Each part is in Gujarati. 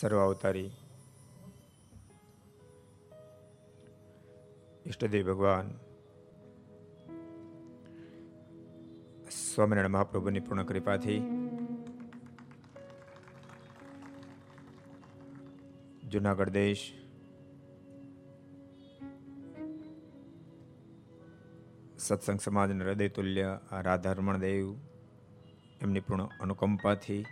સર્વાવતારી ઈષ્ટદેવ ભગવાન, સ્વામિનારાયણ મહાપ્રભુની પૂર્ણ કૃપાથી જુનાગઢ દેશ સત્સંગ સમાજના હૃદય તુલ્ય રાધારમણ દેવ એમની પૂર્ણ અનુકંપાથી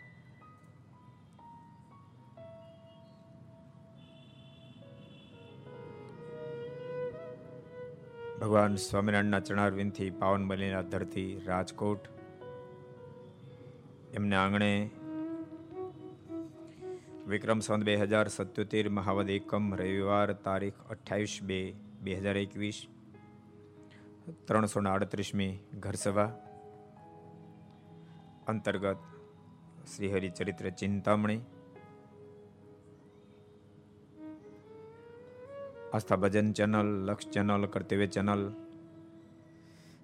ભગવાન સ્વામિનારાયણના ચણારવિંદથી પાવન બનેલા ધરતી રાજકોટ. એમને આંગણે વિક્રમ સંત બે હજાર સત્યોતેર મહાવદ એકમ રવિવાર તારીખ અઠ્યાવીસ બે બે હજાર એકવીસ ત્રણસો ને આડત્રીસમી ઘરસભા અંતર્ગત Shriharicharitra Chintamani Aastha Bhajan channel, Laksh channel, Kartavya channel,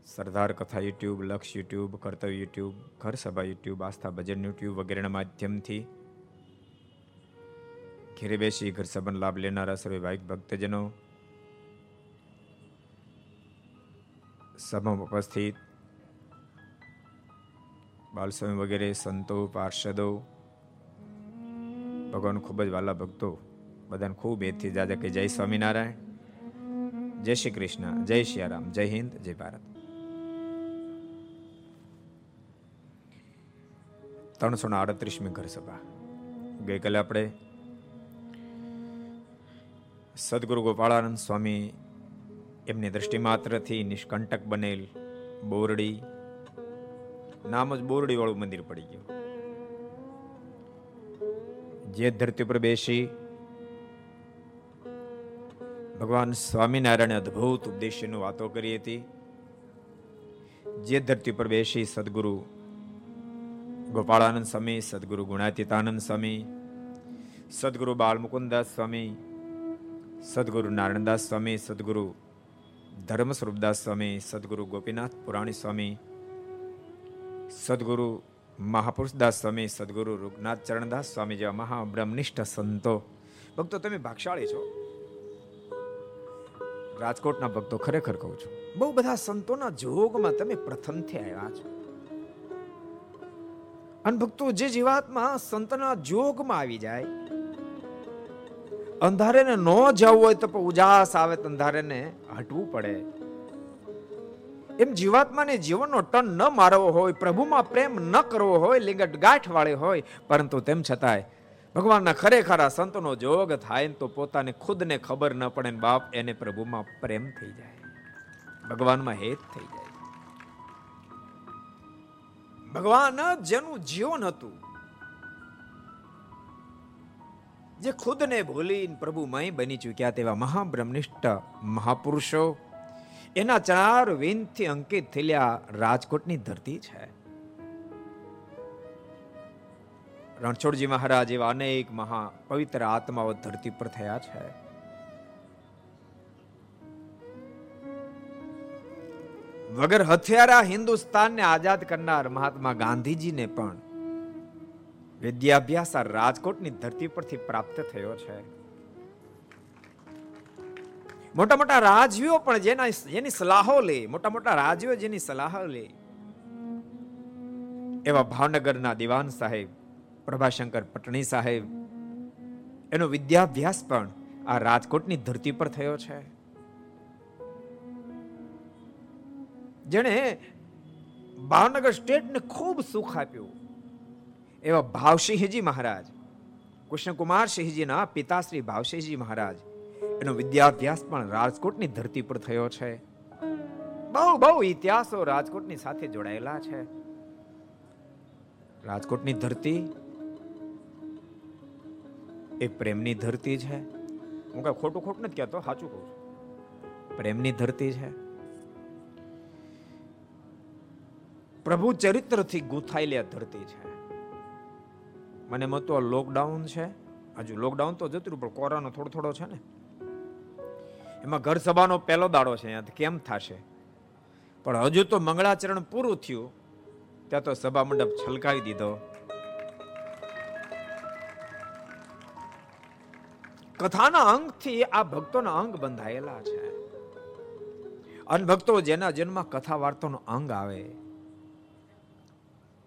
Sardar Katha YouTube, Laksh YouTube, કર્તવ્ય યુટ્યુબ, ઘર સભા યુટ્યુબ, આસ્થા ભજન યુટ્યુબ વગેરેના માધ્યમથી ઘેરે બેસી ઘર સભાનો લાભ લેનારા સર્વે ભાઈક ભક્તજનો સભામાં ઉપસ્થિત બાલસ્વામી વગેરે, સંતો, પાર્ષદો, ભગવાન ખૂબ જ વાલા ભક્તો બધાને ખૂબ એથી જાજા કે જય સ્વામિનારાયણ. જય શ્રી કૃષ્ણ, જય શ્રી જય હિન્દ, જય ભારત. ત્રણસો ને અડત્રીસમી ઘર સભા ગઈકાલે આપણે સદગુરુ ગોપાળાનંદ સ્વામી એમની દ્રષ્ટિ માત્રથી નિષ્કંટક બનેલ બોરડી, નામ જ બોરડી વાળું મંદિર પડી ગયું. જે ધરતી પર બેસી ભગવાન સ્વામિનારાયણ અદ્ભુત ઉપદેશની વાતો કરી હતી. જે ધરતી પર બેસી સદગુરુ ગોપાળાનંદ સ્વામી, સદગુરુ ગુણાતીતાનંદ સ્વામી, સદગુરુ બાલમુકુદાસ સ્વામી, સદગુરુ નારાયણદાસ સ્વામી, સદગુરુ ધર્મ સ્વરૂપદાસ સ્વામી, સદગુરુ ગોપીનાથ પુરાણી સ્વામી, સદગુરુ મહાપુરુષદાસ સ્વામી, સદગુરુ રૂગનાથ ચરણદાસ સ્વામી જેવા મહાબ્રહ્મનિષ્ઠ સંતો. ભક્તો, તમે ભાગશાળી છો? રાજકોટના ભક્તો ખરેખર કહું છું, બહુ બધા સંતોના જોગમાં તમે પ્રથમથી આવ્યા છો. અને ભક્તો જે જીવાતમાં સંતના જોગમાં આવી જાય અંધારે ને જવું હોય તો પણ ઉજાસ આવે તો અંધારે ને હટવું પડે. એમ જીવાત્માને જીવનનો ટન ન મારવો હોય, પ્રભુમાં પ્રેમ ન કરવો હોય લિંગટ ગાંઠ વાળી હોય, પરંતુ તેમ છતાંય ભગવાનના ખરેખરા સંતનો જોગ થાય તો પોતાને ખુદને ખબર ન પડે બાપ એને પ્રભુમાં પ્રેમ થઈ જાય. ભગવાનમાં હેત થઈ જાય. ભગવાન જેનું જીવન હતું, જે ખુદને ભૂલીને પ્રભુમય બની ચૂક્યા તેવા મહાબ્રહ્મનિષ્ઠ મહાપુરુષો, એના ચાર વિનથી અંકિત થયેલા રાજકોટની ધરતી છે. રણછોડજી મહારાજ એવા અનેક મહા પવિત્ર આત્માઓ ધરતી પર થયા છે. વગર હથિયારા હિન્દુસ્તાનને આઝાદ કરનાર મહાત્મા ગાંધીજીને પણ વિદ્યાભ્યાસ રાજકોટની ધરતી પરથી પ્રાપ્ત થયો છે. મોટા મોટા રાજવીઓ પણ જેના જેની સલાહો લે, મોટા મોટા રાજવીઓ જેની સલાહો લે, એવા ભાવનગરના દિવાન સાહેબ પ્રભાશંકર પટણી સાહેબ. એનો વિદ્યાભ્યાસ પણ આ રાજકોટની ધરતી પર થયો છે. જેણે ભાવનગર સ્ટેટને ખૂબ સુખ આપ્યું. એવા ભાવસિંહજી મહારાજ, કૃષ્ણકુમાર સિંહજીના પિતાશ્રી ભાવસિંહજી મહારાજ, એનો વિદ્યાભ્યાસ પણ રાજકોટની ધરતી પર થયો છે. બહુ બહુ ઇતિહાસો રાજકોટની સાથે જોડાયેલા છે. રાજકોટની ધરતી એ પ્રેમની ધરતી છે? હું કઈ ખોટું ખોટું નથી કહેતો, સાચું કહું છું. પ્રેમની ધરતી છે? પ્રભુ ચરિત્રથી ગૂંથાયેલી આ ધરતી છે. મને મત તો લોકડાઉન છે. હજુ લોકડાઉન તો જતું પણ કોરોનો થોડો થોડો છે ને. એમાં ઘર સભાનો પહેલો દાડો છે અહીંયા કેમ થશે? પણ હજુ તો મંગળાચરણ પૂરું થયું. ત્યાં તો સભા મંડપ છલકાવી દીધો. કથાના અંગથી આ ભક્તોના અંગ બંધાયેલા છે. અને ભક્તો જેના જન્મમાં કથા વાર્તાનો અંગ આવે,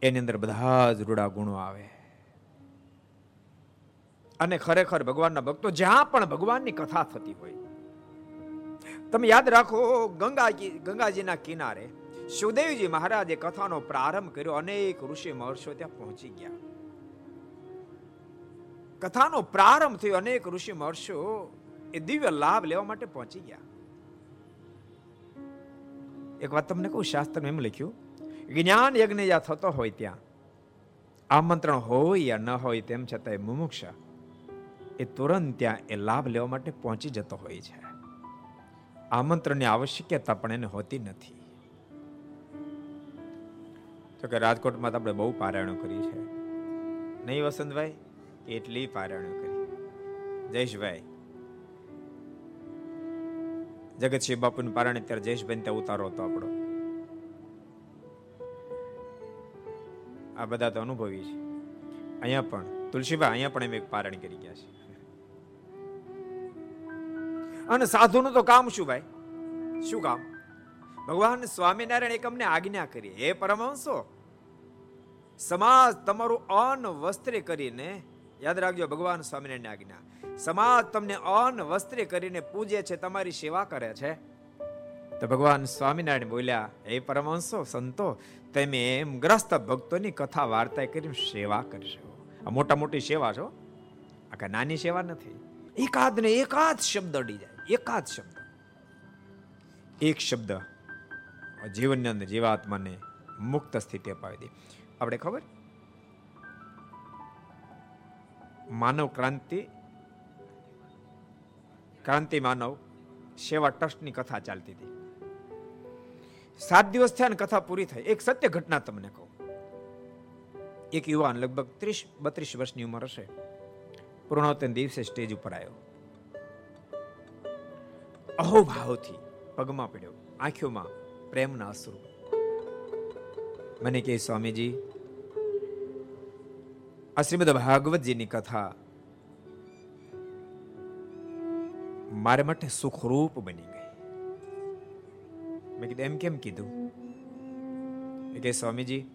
એની અંદર બધા જ રૂડા ગુણો આવે. અને ખરેખર ભગવાનના ભક્તો જ્યાં પણ ભગવાનની કથા થતી હોય, તમે યાદ રાખો ગંગાજી, ગંગાજીના કિનારે સુદેવજી મહારાજે કથાનો પ્રારંભ કર્યો, અનેક ઋષિ મહર્ષિઓ ત્યાં પહોંચી ગયા. કથાનો પ્રારંભ થયો. અનેક ઋષિ મહર્ષિઓ એ દિવ્ય લાભ લેવા માટે પહોંચી ગયા. એક વાત તમને કહું, શાસ્ત્રમાં એમ લખ્યું, જ્ઞાન યજ્ઞ જ્યાં થતો હોય ત્યાં, આમંત્રણ હોય યા ન હોય તેમ છતાં મુમુક્ષ, એ તુરંત ત્યાં એ લાભ લેવા માટે પહોંચી જતો હોય છે. આમંત્રણની આવશ્યકતા પણ એને હોતી નથી. તો કે રાજકોટમાં તો આપણે બહુ પારાયણો કરી છે નહીં વસંતભાઈ? એટલી પારણ કરી. જયેશભાઈ. જગતસિંહ બાપુનું પારણ અત્યારે જયેશભાઈ ત્યાં ઉતારો હતો આપણો. આ બધા તો અનુભવી છે. અહીંયા પણ તુલસીભાઈ અહીંયા પણ એમ એક પારણ કરી ગયા છે અને સાધુનું તો કામ શું ભાઈ? શું કામ? ભગવાન સ્વામિનારાયણ એક અમને આજ્ઞા કરી. હે પરમહંસો, સમાજ તમારું અન્ન વસ્ત્રે કરીને યાદ રાખજો, ભગવાન સ્વામિનારાયણ આજ્ઞા. સમાજ તમને અન્ન વસ્ત્રે કરીને પૂજે છે, તમારી સેવા કરે છે. તો ભગવાન સ્વામિનારાયણ બોલ્યા, હે પરમહંસો, સંતો, તમે એમ ગ્રસ્ત ભક્તોની કથા વાર્તા કરીને સેવા કરશો આ મોટા મોટી સેવા છો આ કઈ નાની સેવા નથી. એકાદ ને એકાદ શબ્દ અડી જાય. એકાદ શબ્દ. એક શબ્દ જીવનની અંદર જીવાત્માને મુક્ત સ્થિતિ અપાવી દે. આપણે ખબર? માનવ ક્રાંતિ ક્રાંતિ માનવ સેવા ટ્રસ્ટની કથા ચાલતી હતી. સાત દિવસ થયા કથા પૂરી થઈ. એક સત્ય ઘટના તમને કહું. એક યુવાન લગભગ ત્રીસ, બત્રીસ વર્ષની ઉંમર હશે. પૂર્ણોત્તર દિવસે સ્ટેજ ઉપર આવ્યો. અહોભાવથી પગમાં પડ્યો. આંખોમાં પ્રેમના અશ્રુ. મને કહે, સ્વામીજી આ શ્રીમદ ભાગવતજીની કથા. મારે માટે સુખરૂપ બની ગઈ. મેં કીધું, એમ કેમ કીધું? કે સ્વામીજી,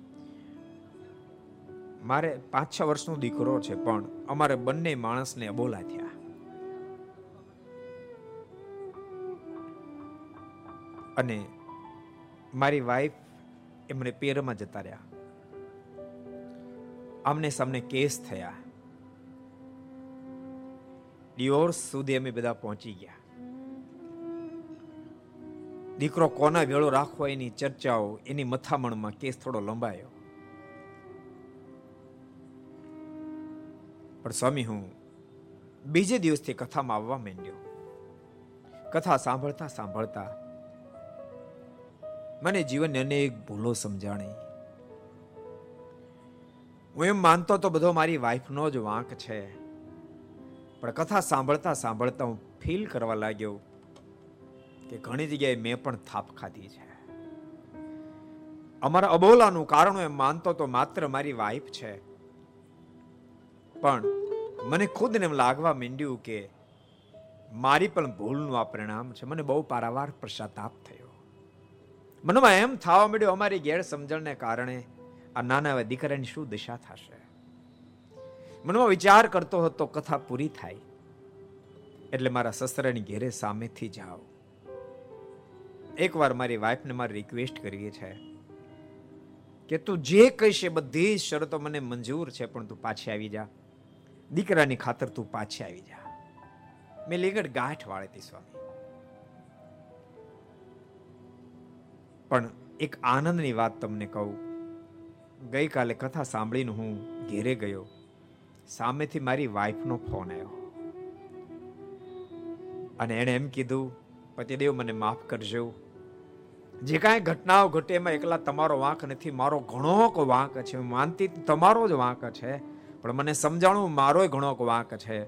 મારે પાંચ છ વર્ષનો દીકરો છે, પણ અમારે બંને માણસને અબોલા થયા. અને મારી વાઈફ એમને પેરમાં જતા રહ્યા. આમને સામને કેસ થયા. ડિવોર્સ સુધી અમે બધા પહોંચી ગયા. દીકરો કોના વેળો રાખવો એની ચર્ચાઓ, એની મથામણમાં કેસ થોડો લંબાયો. પણ સ્વામી, હું બીજે દિવસથી કથામાં આવવા માંડ્યો. કથા સાંભળતા સાંભળતા મને જીવનની અનેક ભૂલો સમજાણી. હું એમ માનતો તો બધો મારી વાઈફનો જ વાંક છે. પણ કથા સાંભળતા સાંભળતા હું ફીલ કરવા લાગ્યો કે ઘણી જગ્યાએ મેં પણ થાપ ખાધી છે. અમારા અબોલાનું કારણ એમ માનતો તો માત્ર મારી વાઈફ છે. પણ મને ખુદને એમ લાગવા માંડ્યું કે મારી પણ ભૂલનું આ પરિણામ છે. મને બહુ પારાવાર પશ્ચાતાપ થયો. મનમાં એમ થવા માંડ્યું, અમારી ગેરસમજણને કારણે આ નાના એવા દીકરાની શું દિશા થશે? મનમાં વિચાર કરતો હતો, કથા પૂરી થાય. એટલે મારા સસરાની ઘેરે સામેથી જાઓ. એકવાર મારી વાઈફને મારી રિક્વેસ્ટ કરીએ છે કે તું જે કહીશ એ બધી શરતો મને મંજૂર છે, પણ તું પાછી આવી જા. દીકરાની ખાતર તું પાછી આવી જા. મેં લીગડ ગાંઠ વાળી સ્વામી. પણ એક આનંદની વાત તમને કહું. ગઈકાલે કથા સાંભળીને હું ઘેરે ગયો. સામેથી મારી વાઈફનો ફોન આવ્યો. અને એણે એમ કીધું, પતિદેવ, મને માફ કરજો. જે કાંઈ ઘટનાઓ ઘટે એમાં એકલા તમારો વાંક નથી. મારો ઘણો વાંક છે. હું માનતી તમારો જ વાંક છે, પણ મને સમજાણું મારો ઘણો વાંક છે.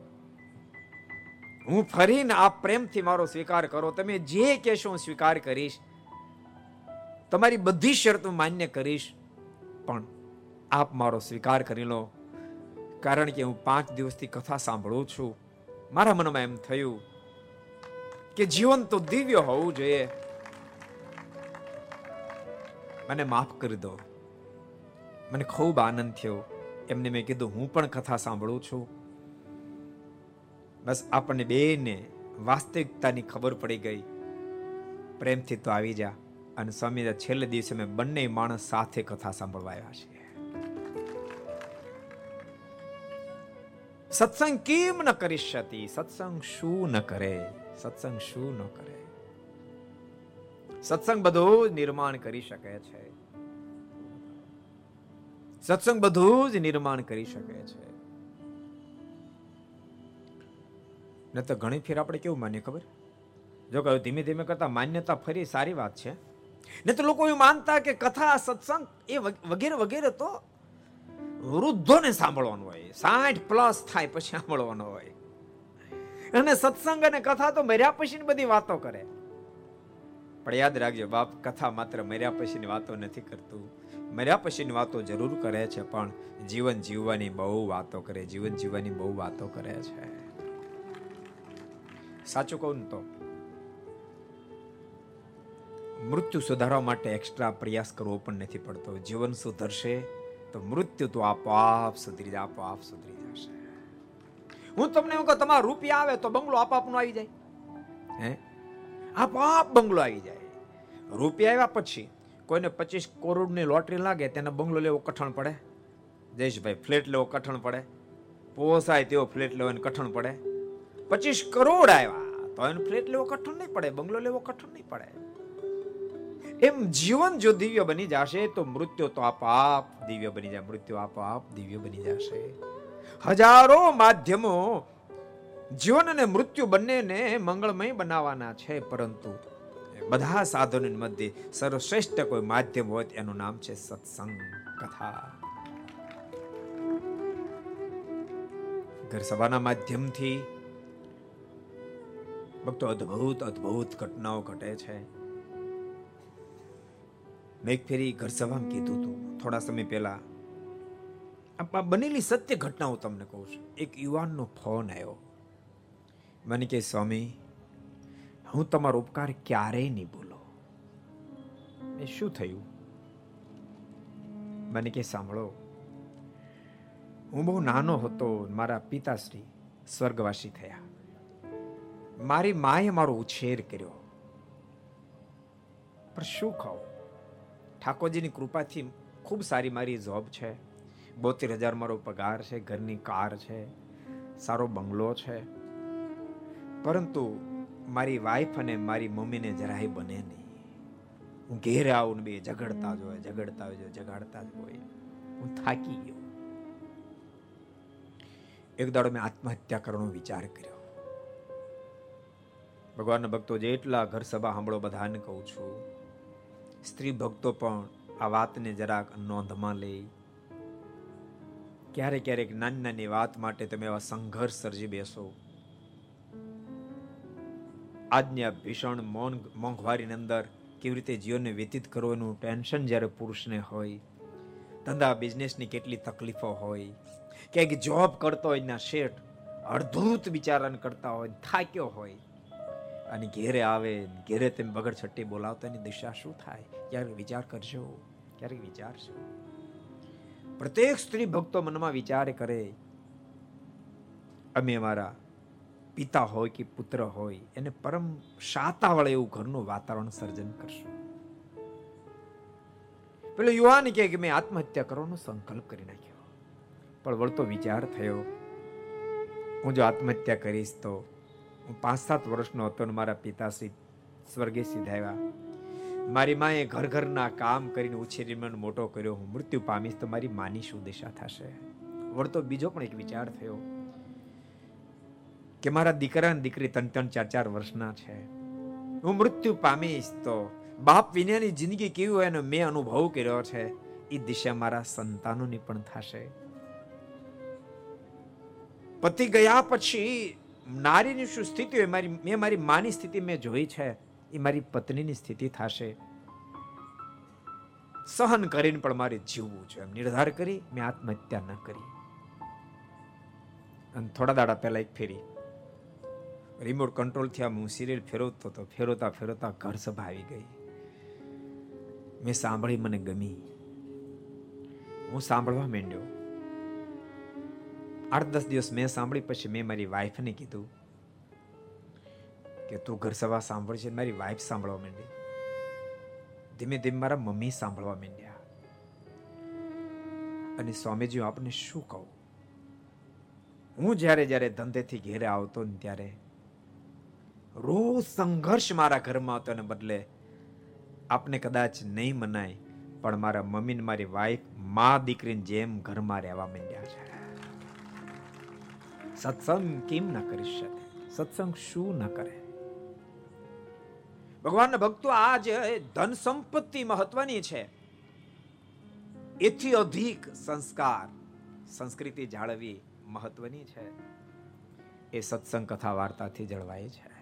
હું ફરીને આ પ્રેમથી મારો સ્વીકાર કરો. તમે જે કહેશો હું સ્વીકાર કરીશ. તમારી બધી શરતો માન્ય કરીશ. પણ આપ મારો સ્વીકાર કરી લો, કારણ કે હું પાંચ દિવસથી કથા સાંભળું છું. મારા મનમાં એમ થયું કે જીવન તો દિવ્ય હોવું જોઈએ. મને માફ કરી દો. મને ખૂબ આનંદ થયો. એમને મેં કીધું, હું પણ કથા સાંભળું છું. બસ આપણને બેને વાસ્તવિકતાની ખબર પડી ગઈ. પ્રેમથી તો આવી જા. અને સ્વામી છેલ્લે દિવસે અમે બંને માણસ સાથે કથા સાંભળવા આવ્યા છે સત્સંગ કેમ ન કરી શકતી સત્સંગ શું ન કરે? સત્સંગ શું ન કરે? સત્સંગ બધું જ નિર્માણ કરી શકે છે. સત્સંગ બધું જ નિર્માણ કરી શકે છે. ન તો ઘણી ફેર આપણે કેવું માનીએ ખબર? જો કે ધીમે ધીમે કરતા માન્યતા ફરી સારી વાત છે. ને તો લોકો એ માનતા કે કથા, સત્સંગ એ વગેરે વગેરે તો વૃદ્ધોને સાંભળવાનું હોય. સાઠ પ્લસ થાય પછી સાંભળવાનો હોય. અને સત્સંગ અને કથા તો મર્યા પછીની બધી વાતો કરે. પણ યાદ રાખજો, બાપ કથા માત્ર મર્યા પછીની વાતો નથી કરતું. મર્યા પછીની વાતો જરૂર કરે છે, પણ જીવન જીવવાની બહુ વાતો કરે, જીવન જીવવાની બહુ વાતો કરે છે. સાચું કહું ને તો? મૃત્યુ સુધારવા માટે એક્સ્ટ્રા પ્રયાસ કરવો પણ નથી પડતો. જીવન સુધરશે તો મૃત્યુ તો આપોઆપ સુધરી આપોઆપ સુધરી જશે. હું તમને એવું કહું, તમારા રૂપિયા આવે તો બંગલો આપોઆપનો આવી જાય. હે? આપોઆપ બંગલો આવી જાય. રૂપિયા આવ્યા પછી કોઈને પચીસ કરોડની લોટરી લાગે તેને બંગલો લેવો કઠણ પડે? જયેશભાઈ, ફ્લેટ લેવો કઠણ પડે? પોસાય તેવો ફ્લેટ લેવાની કઠણ પડે? પચીસ કરોડ આવ્યા તો એને ફ્લેટ લેવો કઠણ નહીં પડે, બંગલો લેવો કઠણ નહીં પડે. એમ જીવન જો દિવ્ય બની જશે, તો મૃત્યુ તો આપ દિવ્ય બની જાય, મૃત્યુ આપોઆપ, દિવ્ય બની જશે. હજારો માધ્યમો જીવન અને મૃત્યુ બંનેને મંગળમય બનાવવાના છે, પરંતુ બધા સાધનો મધ્ય સર્વશ્રેષ્ઠ કોઈ માધ્યમ હોય એનું નામ છે સત્સંગ કથા. ઘર સભાના માધ્યમથી ભક્તો અદ્ભુત અદ્ભુત ઘટનાઓ ઘટે છે. મેં એક ફેરી ઘર સભામાં કીધું હતું. થોડા સમય પહેલા આ બનેલી સત્ય ઘટના હું તમને કહું છું. એક યુવાનનો ફોન આવ્યો. મને કે સ્વામી, હું તમારો ઉપકાર ક્યારેય નહીં ભૂલો. એ શું થયું? મને કે સાંભળો, હું બહુ નાનો હતો મારા પિતાશ્રી સ્વર્ગવાસી થયા. મારી માએ મારો ઉછેર કર્યો. પણ શું ખાવું ઠાકોરજીની કૃપાથી ખૂબ સારી મારી જોબ છે. બોતેર હજાર મારો પગાર છે, ઘરની કાર છે, સારો બંગલો છે. પરંતુ મારી વાઈફ અને મારી મમ્મીને જરાય બને નહીં. હું ઘેરે આવું ને બે ઝઘડતા જ હોય, ઝઘડતા હોય જગાડતા જ હોય. હું થાકી ગયો. એક દાડો મેં આત્મહત્યા કરવાનો વિચાર કર્યો. ભગવાનના ભક્તો, જેટલા ઘર સભા સાંભળો બધાને કહું છું સ્ત્રી ભક્તો પણ આ વાતને જરાક નોંધમાં લે. ક્યારેક ક્યારેક નાની નાની વાત માટે તમે એવા સંઘર્ષ સર્જી બેસો. આજની આ ભીષણ મૌન મોંઘવારીની અંદર કેવી રીતે જીવનને વ્યતીત કરવાનું ટેન્શન જ્યારે પુરુષને હોય, ધંધા, બિઝનેસની કેટલી તકલીફો હોય, ક્યાંક જોબ કરતો હોય ના શેઠ અડધૂત બિચારાને કરતા હોય, થાક્યો હોય અને ઘેરે આવે, ઘેરે તેમ બગડ છટ્ટી બોલાવતા એની દિશા શું થાય? ક્યારેક વિચાર કરજો, ક્યારેક વિચારશો પ્રત્યેક સ્ત્રી ભક્તો મનમાં વિચાર કરે, અમે અમારા પિતા હોય કે પુત્ર હોય, એને પરમ શાતા વળે એવું ઘરનું વાતાવરણ સર્જન કરશું. પેલો યુવાન કહે કે, મેં આત્મહત્યા કરવાનો સંકલ્પ કરી નાખ્યો. પણ વળતો વિચાર થયો, હું જો આત્મહત્યા કરીશ તો હું પાંચ સાત વર્ષનો હતો ને મારા પિતાશ્રી સ્વર્ગે સીધાવ્યા. મારી માએ ઘર ઘરના કામ કરીને ઉછેરી મોટો કર્યો. હું મૃત્યુ પામીશ તો મારી માની શું દિશા થશે? વળતો બીજો પણ એક વિચાર થયો કે મારા દીકરા અને દીકરી ત્રણ ત્રણ ચાર ચાર વર્ષના છે. હું મૃત્યુ પામીશ તો બાપ વિનાની જિંદગી કેવી હોય એનો મેં અનુભવ કર્યો છે. એ દિશા મારા સંતાનોની પણ થશે. પતિ ગયા પછી નારીની શું સ્થિતિ હોય? મારી, મેં મારી માની સ્થિતિ મેં જોઈ છે. એ મારી પત્નીની સ્થિતિ થશે. સહન કરીને પણ મારે જીવવું છે. એમ નિર્ધાર કરી, મેં આત્મહત્યા ન કરી. અને થોડા દાડા પહેલા એક ફેરી. રિમોટ કંટ્રોલથી આમ હું સિરિયલ ફેરવતો હતો ફેરવતા ફેરવતા ઘર સભા આવી ગઈ. મેં સાંભળી મને ગમી. હું સાંભળવા માંડ્યો. આઠ દસ દિવસ મેં સાંભળી, પછી મેં મારી વાઈફને કીધું કે તું ઘર સભા સાંભળશે મારી વાઈફ સાંભળવા માંડી. ધીમે ધીમે મારા મમ્મી સાંભળવા માંડ્યા. અને સ્વામીજી, હું આપને શું કહું? હું જ્યારે જ્યારે ધંધેથી ઘેરે આવતો ને ત્યારે રોજ સંઘર્ષ મારા ઘરમાં હતો ને બદલે આપને કદાચ નહીં મનાય, પણ મારા મમ્મી ને મારી વાઈફ મા દીકરીની જેમ ઘરમાં રહેવા માંડ્યા છે. સત્સંગ કેમ ના કરી શકે? સત્સંગ શું ન કરે? ભગવાનના ભક્તો આ જે ધન સંપત્તિ મહત્વની છે. એથી અધિક સંસ્કાર, સંસ્કૃતિ જાળવી મહત્વની છે. એ સત્સંગ કથા વાર્તાથી જળવાય છે.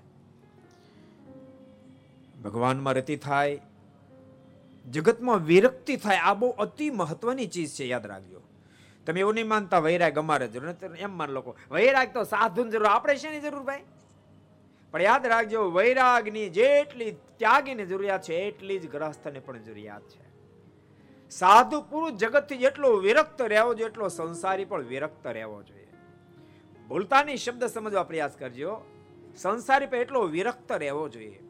ભગવાનમાં રતિ થાય, જગતમાં વિરક્તિ થાય, આ બહુ અતિ મહત્વની ચીજ છે, યાદ રાખજો. તમે એવું નહીં માનતા વૈરાગ અમારે જરૂર એમ માન લોકો વૈરાગ તો સાધુની જરૂર, આપણે શેની જરૂર ભાઈ? પણ યાદ રાખજો, વૈરાગની જેટલી ત્યાગીની જરૂરિયાત છે, એટલી જ ગ્રહસ્થને પણ જરૂરિયાત છે. સાધુ પુરુષ જગતથી જેટલો વિરક્ત રહેવો જોઈએ, એટલો સંસારી પણ વિરક્ત રહેવો જોઈએ. ભૂલતાની શબ્દ સમજવા પ્રયાસ કરજો, સંસારી પણ એટલો વિરક્ત રહેવો જોઈએ.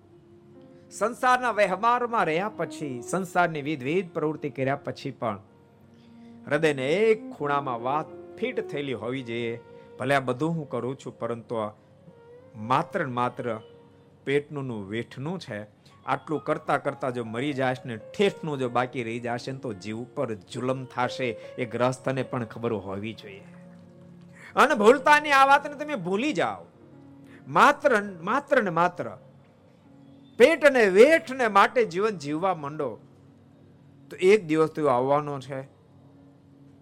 સંસારના વ્યવહારમાં રહ્યા પછી, સંસારની વિધવિધ પ્રવૃત્તિ કર્યા પછી પણ હૃદયને એક ખૂણામાં વાત ફિટ થયેલી હોવી જોઈએ. ભલે આ બધું હું કરું છું, પરંતુ માત્ર માત્ર પેટનું વેઠનું છે. આટલું કરતા કરતા જો મરી જાશ ને ઠેઠનું જો બાકી રહી જશે તો જીવ પર જુલમ થશે એ ગ્રસ્તને પણ ખબર હોવી જોઈએ. અને ભૂલતાની આ વાતને તમે ભૂલી જાઓ. માત્ર માત્ર ને માત્ર પેટ અને વેઠને માટે જીવન જીવવા માંડો. તો એક દિવસ તો આવવાનો છે.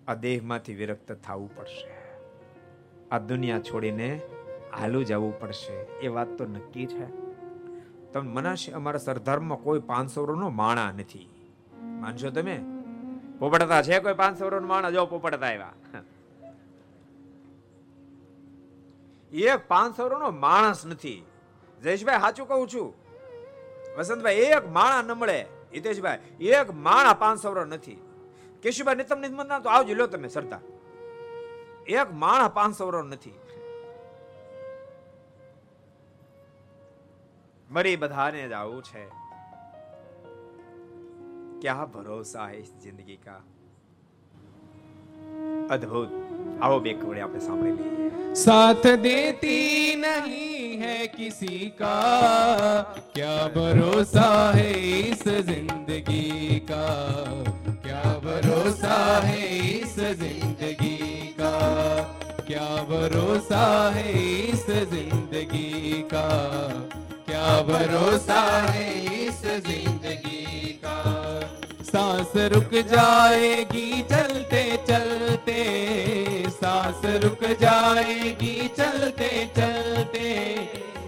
આ દેહમાંથી વિરક્ત થવું પડશે. આ દુનિયા છોડીને હાલું જવું પડશે. એ વાત તો નક્કી છે. તમે મનાશે, અમારા સરદારમાં કોઈ પાંચસો નો માણા નથી. માનશો તમે? પોપડતા છે કોઈ પાંચસો નો માણા? જો પોપડતા આવ્યા. એક પાંચસો નો માણસ નથી. જયેશભાઈ, સાચું કહું છું. વસંતભાઈ, એક માણા ન મળે. હિતેશભાઈ, એક માણા પાંચસો નથી. કેશુભાઈ ને તમને મત ના તો આવજો લો તમે સરતા એક માણસ પાંચસો વર્ષ નથી મરી બધાને જ આવું છે ક્યા ભરોસા હે ઇસ જિંદગી કા અદ્ભુત આવો બે કવડે આપણે સાંભળી લઈએ સાથ દેતી નહીં હે કિસી કા ક્યા ભરોસા હે ઇસ જિંદગી કા क्या भरोसा है इस ज़िंदगी का? क्या भरोसा है इस ज़िंदगी का? क्या भरोसा है इस ज़िंदगी का? सांस रुक जाएगी चलते चलते। सांस रुक जाएगी चलते चलते।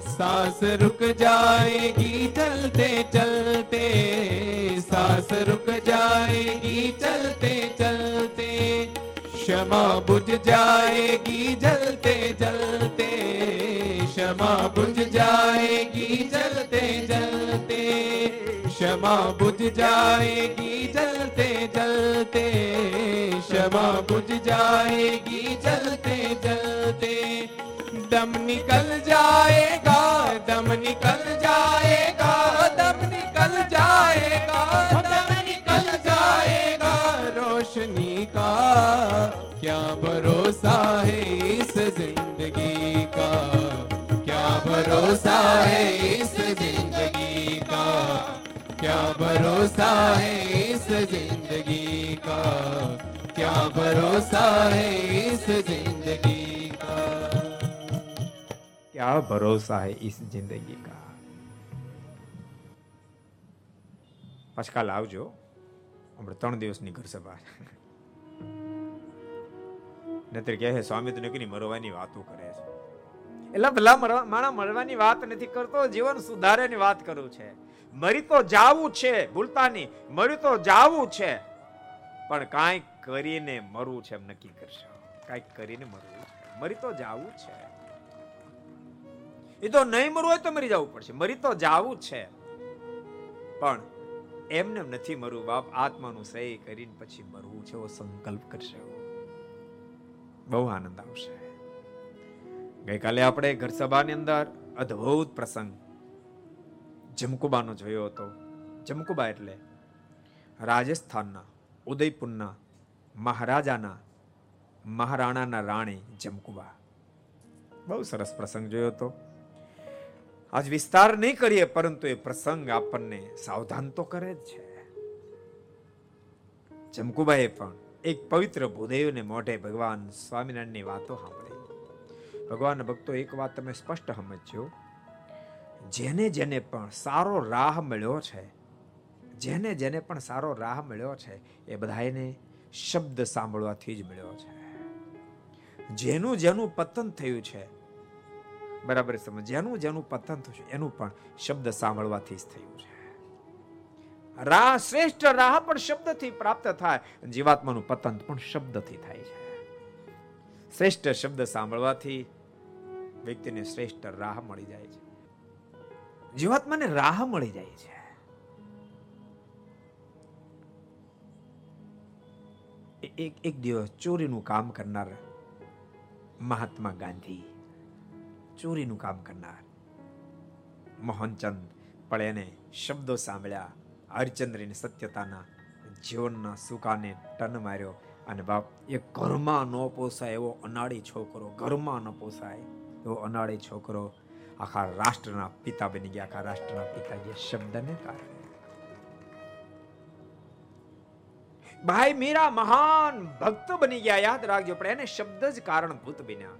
सांस रुक जाएगी चलते चलते। सांस रुक जाएगी, चलते चलते। क्षमा बुझ जाएगी, जलते जलते। क्षमा बुझ जाएगी, जलते जलते। क्षमा बुझ जाएगी, जलते जलते। क्षमा बुझ जाएगी, जलते जलते। दम निकल जाएगा, दम निकल भरोसा है इस जिंदगी का क्या भरोसा है इस जिंदगी का क्या भरोसा है इस जिंदगी का क्या भरोसा है इस जिंदगी का પાછા કાલ આવજો હમણાં ત્રણ દિવસની ઘર સભા નતર કહે છે સ્વામી તો નકરી મરવાની વાતો કરે છે એટલે ભલા માણા મરવાની વાત નથી કરતો, જીવન સુધારેની વાત કરું છે. મરી તો જાવું છે, ભૂલતા નહીં. મરી તો જાવું છે. પણ કાંઈક કરીને મરવું છે એમ નક્કી કરશો. કાંઈક કરીને મરવું છે. મરી તો જાવું છે. એ તો નહીં મરવું હોય તો મરી જવું પડશે. મરી તો જાવું છે. પણ એમને નથી મરવું. બાપ આત્માનું સહી કરીને પછી મરવું છે એવો સંકલ્પ કરશે. બહુ આનંદ આવશે. ગઈકાલે આપણે ઘર સભાની અંદર અદ્ભુત પ્રસંગ જમકુબાનો જોયો હતો. જમકુબા એટલે રાજસ્થાનના ઉદયપુરના મહારાજાના મહારાણાના રાણી જમકુબા. બહુ સરસ પ્રસંગ જોયો હતો. આજ વિસ્તાર નહીં કરીએ પરંતુ એ પ્રસંગ આપણને સાવધાન તો કરે જ છે. જમકુબાએ પણ એક પવિત્ર ભૂદેવને મોઢે ભગવાન સ્વામિનારાયણની વાતો સાંભળી. ભગવાન ભક્તો, એક વાત તમે સ્પષ્ટ સમજજો. જેને જેને પણ સારો રાહ મળ્યો છે, જેને જેને પણ સારો રાહ મળ્યો છે, એ બધાને શબ્દ સાંભળવાથી જ મળ્યો છે. જેનું જેનું પતન થયું છે, બરાબર સમજ જેનું જેનું પતન થયું છે, એનું પણ શબ્દ સાંભળવાથી જ થયું છે. રાહ શ્રેષ્ઠ રાહ પણ શબ્દથી પ્રાપ્ત થાય, જીવાત્માનું પતન પણ શબ્દથી થાય છે. શ્રેષ્ઠ શબ્દ સાંભળવાથી વ્યક્તિને શ્રેષ્ઠ રાહ મળી જાય છે. જીવાત્માને રાહ મળી જાય છે. એક એક દિવસ ચોરીનું કામ કરનાર મહાત્મા ગાંધી, ચોરીનું કામ કરનાર મોહનચંદ પણ એને શબ્દો સાંભળ્યા, હરિચંદ્રની સત્યતાના જીવનના સુકાને ટન માર્યો અને બાપ, એ ઘરમાં ન પોસાય એવો અનાળી છોકરો, ઘરમાં ન પોસાય. એવો અનાળી છોકરો આખા રાષ્ટ્રના પિતા બની ગયા. આખા રાષ્ટ્રના પિતા જે શબ્દને કારણે. ભાઈ, મીરા મહાન ભક્ત બની ગયા. યાદ રાખજો, પણ એને શબ્દ જ કારણભૂત બન્યા.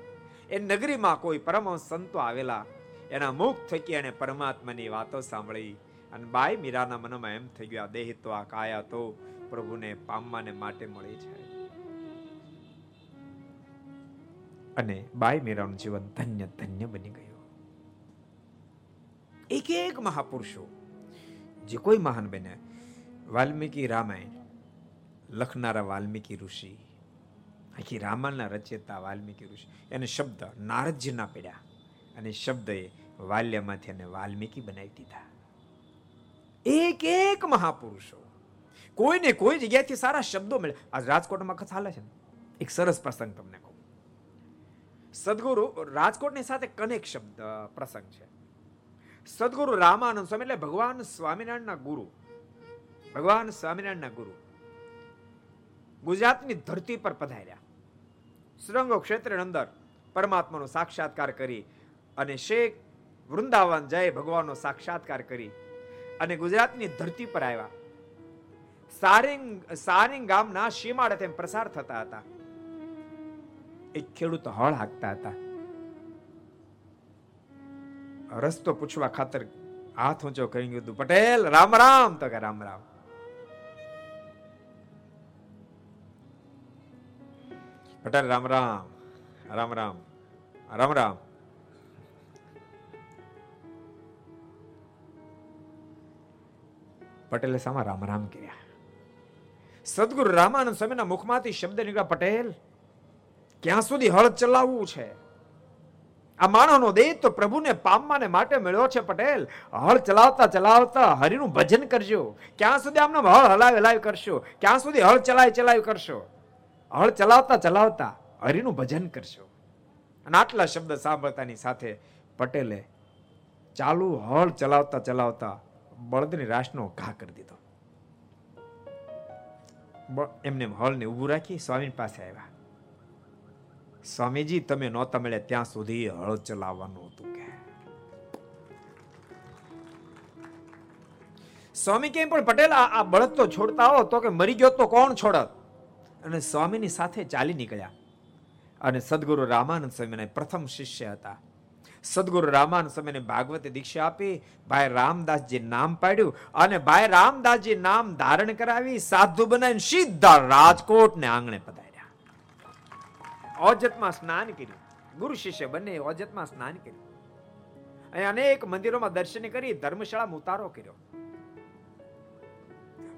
એ નગરીમાં કોઈ પરમહંસ સંતો આવેલા. એના મુખ થકી એને પરમાત્માની વાતો સાંભળી. અને બાઈ મીરાના મનમાં એમ થઈ ગયું, આ દેહ તો આ કાયા તો પ્રભુને પામવાને માટે મળી છે. અને બાઈ મીરાનું જીવન ધન્ય ધન્ય બની ગયું. એક એક મહાપુરુષો, જે કોઈ મહાન બન્યા વાલ્મીકી રામાયણ, લખનારા વાલ્મીકી ઋષિ, આખી રામાયણના રચયતા વાલ્મીકી ઋષિ, એને શબ્દ નારદજીના પડ્યા અને શબ્દએ વાલ્યમાંથી એને વાલ્મીકી બનાવી દીધા. એક એક મહાપુરુષો, કોઈને કોઈ જગ્યાએથી સારા શબ્દો મળે આજ રાજકોટમાં કથા હાલે છે ને? એક સરસ પ્રસંગ તમને કહું. સદગુરુ રાજકોટની સાથે કનેક શબ્દ પ્રસંગ છે. સદગુરુ રામાનંદ સ્વામી એટલે ભગવાન સ્વામિનારાયણના ગુરુ. ભગવાન સ્વામિનારાયણના ગુરુ. ગુજરાતની ધરતી પર પધાર્યા. શ્રંગો ક્ષેત્રની અંદર પરમાત્માનો સાક્ષાત્કાર કરી અને શેખ વૃંદાવન જય ભગવાનનો સાક્ષાત્કાર કરી અને ગુજરાતની ધરતી પર આવ્યા. સારિંગ સારિંગ ગામના સીમાડે તેમ પ્રસાર થતા હતા. એક ખેડૂત હળ હાંકતા હતા. રસ્તો પૂછવા ખાતર હાથ ઊંચો કરી ગયું પટેલ, રામ રામ. તો કે, રામ રામ. પટેલ, રામ રામ. રામ રામ. રામ રામ. પટેલે સામા રામ રામ કર્યા. સદગુરુ રામાનંદ સ્વામીના મુખમાંથી શબ્દ નીકળ્યા, પટેલ ક્યાં સુધી હળ ચલાવવું છે? આ માણસનો દેહ તો પ્રભુને પામવાને માટે મળ્યો છે, પટેલ. હળ ચલાવતા ચલાવતા હરિનું ભજન કરજો. ક્યાં સુધી આમને હળ હલાવ હલાવ કરશો? ક્યાં સુધી હળ ચલાય ચલાવ કરશો? હળ ચલાવતા ચલાવતા હરિનું ભજન કરશો. અને આટલા શબ્દ સાંભળતાની સાથે પટેલે ચાલુ હળ ચલાવતા ચલાવતા બળદની રાશનો ઘા કરી દીધો. એમને એમ હળને ઊભું રાખી સ્વામી પાસે આવ્યા. સ્વામીજી, તમે નહોતા મળ્યા ત્યાં સુધી હળ ચલાવવાનું હતું કે. સ્વામી કેમ પણ પટેલ, આ બળદ તો છોડતા હો, તો કે મરી ગયો તો કોણ છોડત? અને સ્વામીની સાથે ચાલી નીકળ્યા. અને સદગુરુ રામાનંદ સ્વામીના પ્રથમ શિષ્ય હતા. સદગુરુ રામાનંદ સ્વામીને ભાગવતી દીક્ષા આપી, ભાઈ રામદાસજી નામ પાડ્યું અને ભાઈ રામદાસજી નામ ધારણ કરાવી, સાધુ બનાવીને સીધા રાજકોટ ને આંગણે પધાર્યા. ઓજતમાં સ્નાન કર્યું. ગુરુ શિષ્ય બંને ઓજતમાં સ્નાન કર્યું. અહીં અનેક મંદિરોમાં દર્શન કરી ધર્મશાળા ઉતારો કર્યો.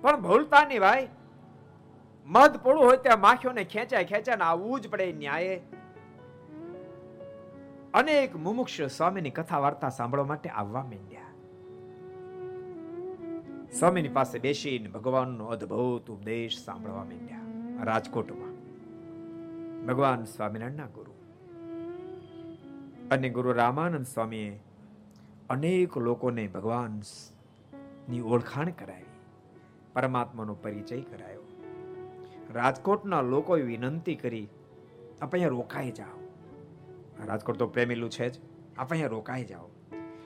પણ ભૂલતા નહીં ભાઈ. મધ પડવું હોય ત્યાં માખીઓને ખેંચાય ખેંચાય ને આવવું જ પડે ન્યાયે. અનેક મુમુક્ષ સ્વામીની કથા વાર્તા સાંભળવા માટે આવવા માંડ્યા. સ્વામીની પાસે બેસીને ભગવાનનો અદ્ભુત ઉપદેશ સાંભળવા માંડ્યા. રાજકોટમાં ભગવાન સ્વામિનારાયણના ગુરુ. અને ગુરુ રામાનંદ સ્વામીએ અનેક લોકોને ભગવાનની ઓળખાણ કરાવી, પરમાત્માનો પરિચય કરાયો. રાજકોટના લોકોએ વિનંતી કરી આપણે અહીંયા રોકાઈ જાઓ. રાજકોટ તો પ્રેમીલું છે જ આપણે અહીંયા રોકાઈ જાઓ.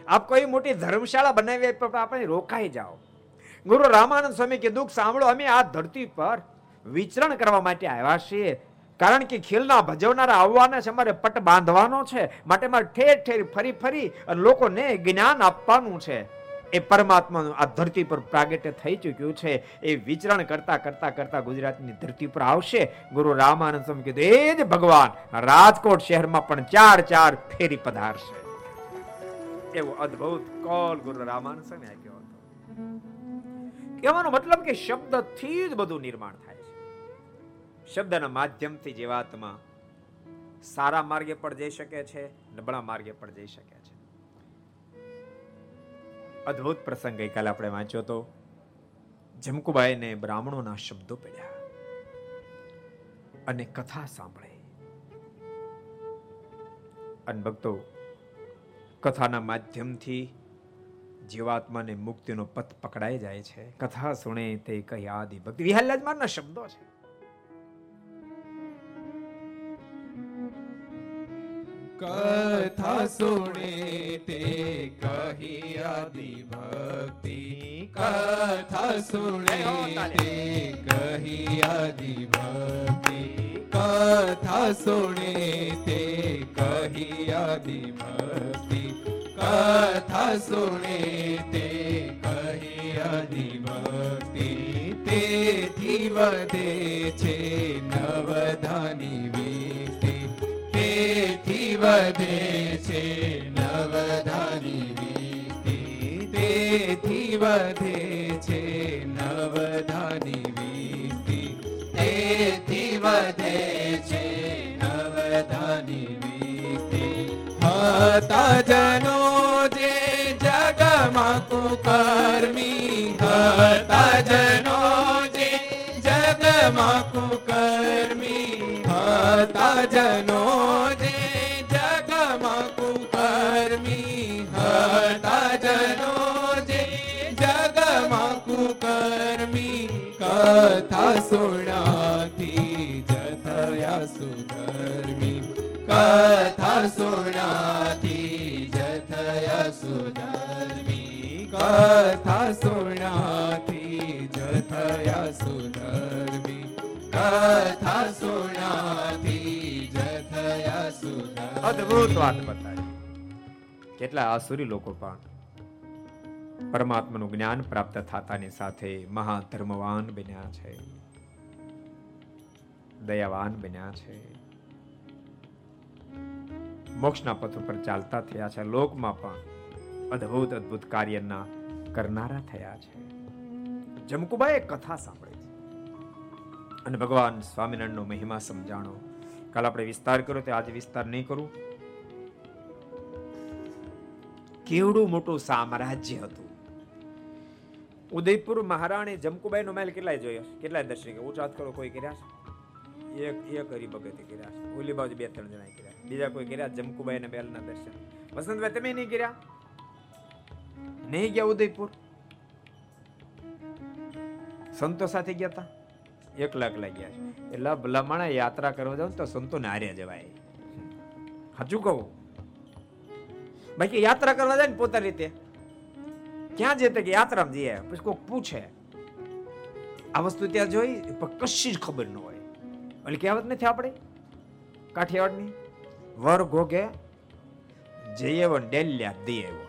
આપ કોઈ મોટી ધર્મશાળા બનાવી પણ આપણે રોકાઈ જાઓ. ગુરુ રામાનંદ સ્વામી કીધું, સાંભળો, અમે આ ધરતી પર વિચરણ કરવા માટે આવ્યા છીએ. કારણ કે ખીલના ભજવનારા આવવાના છે, મારે પટ બાંધવાનો છે, માટે મારે ઠેર ઠેર ફરી ફરી અને લોકોને જ્ઞાન આપવાનું છે. એ પરમાત્માનું આ ધરતી પર પ્રાગટ્ય થઈ ચૂક્યું છે. એ વિચરણ કરતા કરતા કરતા ગુજરાતની ધરતી પર આવશે. ગુરુ રામાનંદ સ્વામી કીધું, એ જ ભગવાન, રાજકોટ શહેરમાં પણ ચાર ચાર ફેરી પધારશે. એવો અદ્ભુત કોલ ગુરુ રામાનંદ સ્વામી આપ્યો હતો. કહેવાનો મતલબ કે શબ્દથી જ બધું નિર્માણ શબ્દના માધ્યમથી જીવાત્મા સારા માર્ગે પણ જઈ શકે છે, નબળા માર્ગે પણ જઈ શકે છે. અદ્ભુત પ્રસંગ ગઈકાલે આપણે વાંચ્યો તો જમકુબાઈને બ્રાહ્મણોના શબ્દો પડ્યા અને કથા સાંભળે. અને ભક્તો, કથાના માધ્યમથી જીવાત્માને મુક્તિનો પથ પકડાઈ જાય છે. કથા સુણે તે કહી, આદિ ભક્તિ. વિહલ્લાજમાનના શબ્દો છે. કથા સુણે તે કહી આદિ ભક્તિ કથા સુણે તે કહી આદિ ભક્તિ કથા સુણે તે કહી આદિ ભક્તિ કથા સુણે તે કહી આદિ ભક્તિ તેથી વધે છે નવધાની વધે છે નવધાની વીતિ. તેથી વધે છે નવધાની વીતિ. તેથી વધે છે નવધાની વીતિ. હતા જનો જે જગમાં કુકર્મી હતા જનો જે જગમાં કુકર્મી હતા જનો સુણાથી જથયા સુધર્મી કથા સુણાથી જથય સુધર્મી કથા સુણાથી જથય સુધર્મી અદ્ભુત વાત બતાવી. કેટલા આસુરી લોકો પણ પરમાત્માનું જ્ઞાન પ્રાપ્ત થતાની સાથે મહાધર્મવાન બન્યા છે. દયાવાન બન્યા છે. મોક્ષના પથ ઉપર ચાલતા થયા છે. લોકમાં પણ અદ્ભુત અદ્ભુત કાર્યના કરનારા થયા છે. જમકુબાએ કથા સાંભળી છે. અને ભગવાન સ્વામિનારાયણનો મહિમા સમજાણો. કાલ આપણે વિસ્તાર કર્યો તે આજે વિસ્તાર નહીં કરું? કેવડું મોટું સામ્રાજ્ય હતું. ઉદયપુર મહારાણી જમકુબાઈ નો મહેલ કેટલાય જોયો? કેટલાય દર્શન કર્યા ઊંચા હાથ કરો, કોઈ કર્યા છે? એક એક હરિભગતે કર્યા ઓલી બાજુ બે ત્રણ જણા કર્યા. બીજા કોઈ કર્યા? જમકુબાઈ ને મહેલના દર્શન. વસંતભાઈ, તમે નહીં કર્યા? નહીં ગયા ઉદયપુર? સંતો સાથે ગયા હતા એક લાખ લાગ્યા છે. એટલે ભલામણા યાત્રા કરવા જાવ તો સંતોને હારે જવાય. સાચું કહું? બાકી યાત્રા કરવા જાય ને પોતાની રીતે. ક્યાં જતે કે યાત્રામાં જઈએ. પછી કોઈક પૂછે. આ વસ્તુ ત્યાં જોઈ, પણ કશી જ ખબર ન હોય. એટલે કહેવત નથી આપણે? કાઠિયાવાડની? વર ગોગે જઈએ ડેલ્યા દે એવો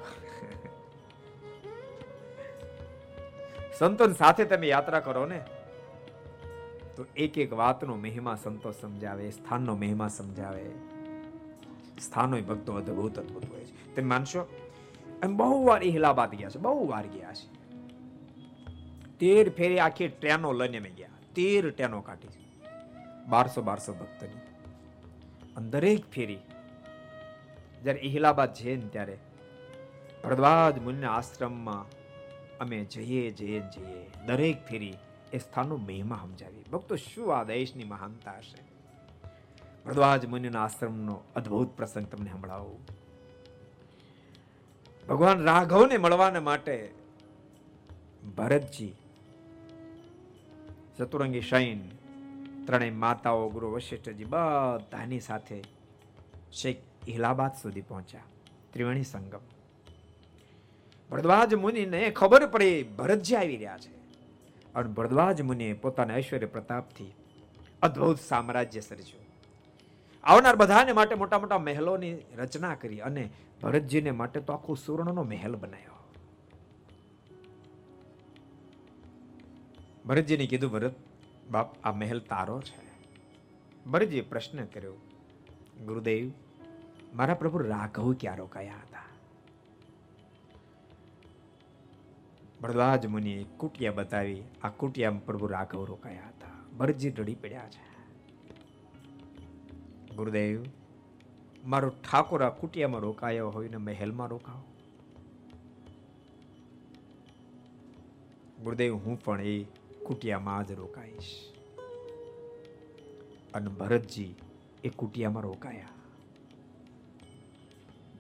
સંતોન સાથે તમે યાત્રા કરો ને, તો એક એક વાતનો મહિમા સંતો સમજાવે, સ્થાનનો મહિમા સમજાવે. સ્થાનો ભક્તો અદ્ભુત અદ્ભુત હોય છે. તમે માનશો? એમ બહુ વાર ઇહલાબાદ ગયા છે, બહુ વાર ગયા છે. તેર ફેરી આખી ટ્રેનો લઈને અમે ગયા. તેર ટ્રેનો કાઢી છે. બારસો બારસો ભક્તની. અને દરેક ફેરી. જ્યારે ઇહલાબાદ છે ને ત્યારે ભરદ્વાજ મુનિના આશ્રમમાં અમે જઈએ જઈએ જઈએ. દરેક ફેરી એ સ્થાનનો મહિમા સમજાવી ભક્તો શું આ દેશની મહાનતા હશે? ભરદ્વાજ મુનિના આશ્રમનો અદ્ભુત પ્રસંગ તમને સંભળાવું. ભગવાન રાઘવને મળવાને માટે ભરતજી, ચતુરંગી શૈન ત્રણેય માતાઓ, ગુરુ વશિષ્ઠજી બધાની સાથે શેખ ઇલાહાબાદ સુધી પહોંચ્યા. ત્રિવેણી સંગમ. ભરદ્વાજ મુનિને ખબર પડી, ભરતજી આવી રહ્યા છે. અને ભરદ્વાજ મુનિએ પોતાના ઐશ્વર્ય પ્રતાપથી અદ્ભુત સામ્રાજ્ય સર્જ્યું. આવનાર બધાને માટે મોટા મોટા મહેલોની રચના કરી અને ભરતજીને માટે તો આખું સુવર્ણનો મહેલ બનાવ્યો. ભરતજીને કીધું, ભરત બાપ, આ મહેલ તારો છે. ભરતજીએ પ્રશ્ન કર્યો, ગુરુદેવ, મારા પ્રભુ રાઘવ ક્યાં રોકાયા હતા? ભરદ્વાજ મુનિએ કુટિયા બતાવી આ કુટિયામાં પ્રભુ રાઘવ રોકાયા હતા. ભરતજી ડળી પડ્યા છે. ગુરુદેવ, મારો ઠાકોર આ કુટિયામાં રોકાયો હોય ને મહેલમાં રોકાવો ગુરુદેવ, હું પણ એ કુટિયામાં જ રોકાઈશ. અને ભરતજી એ કુટિયામાં રોકાયા.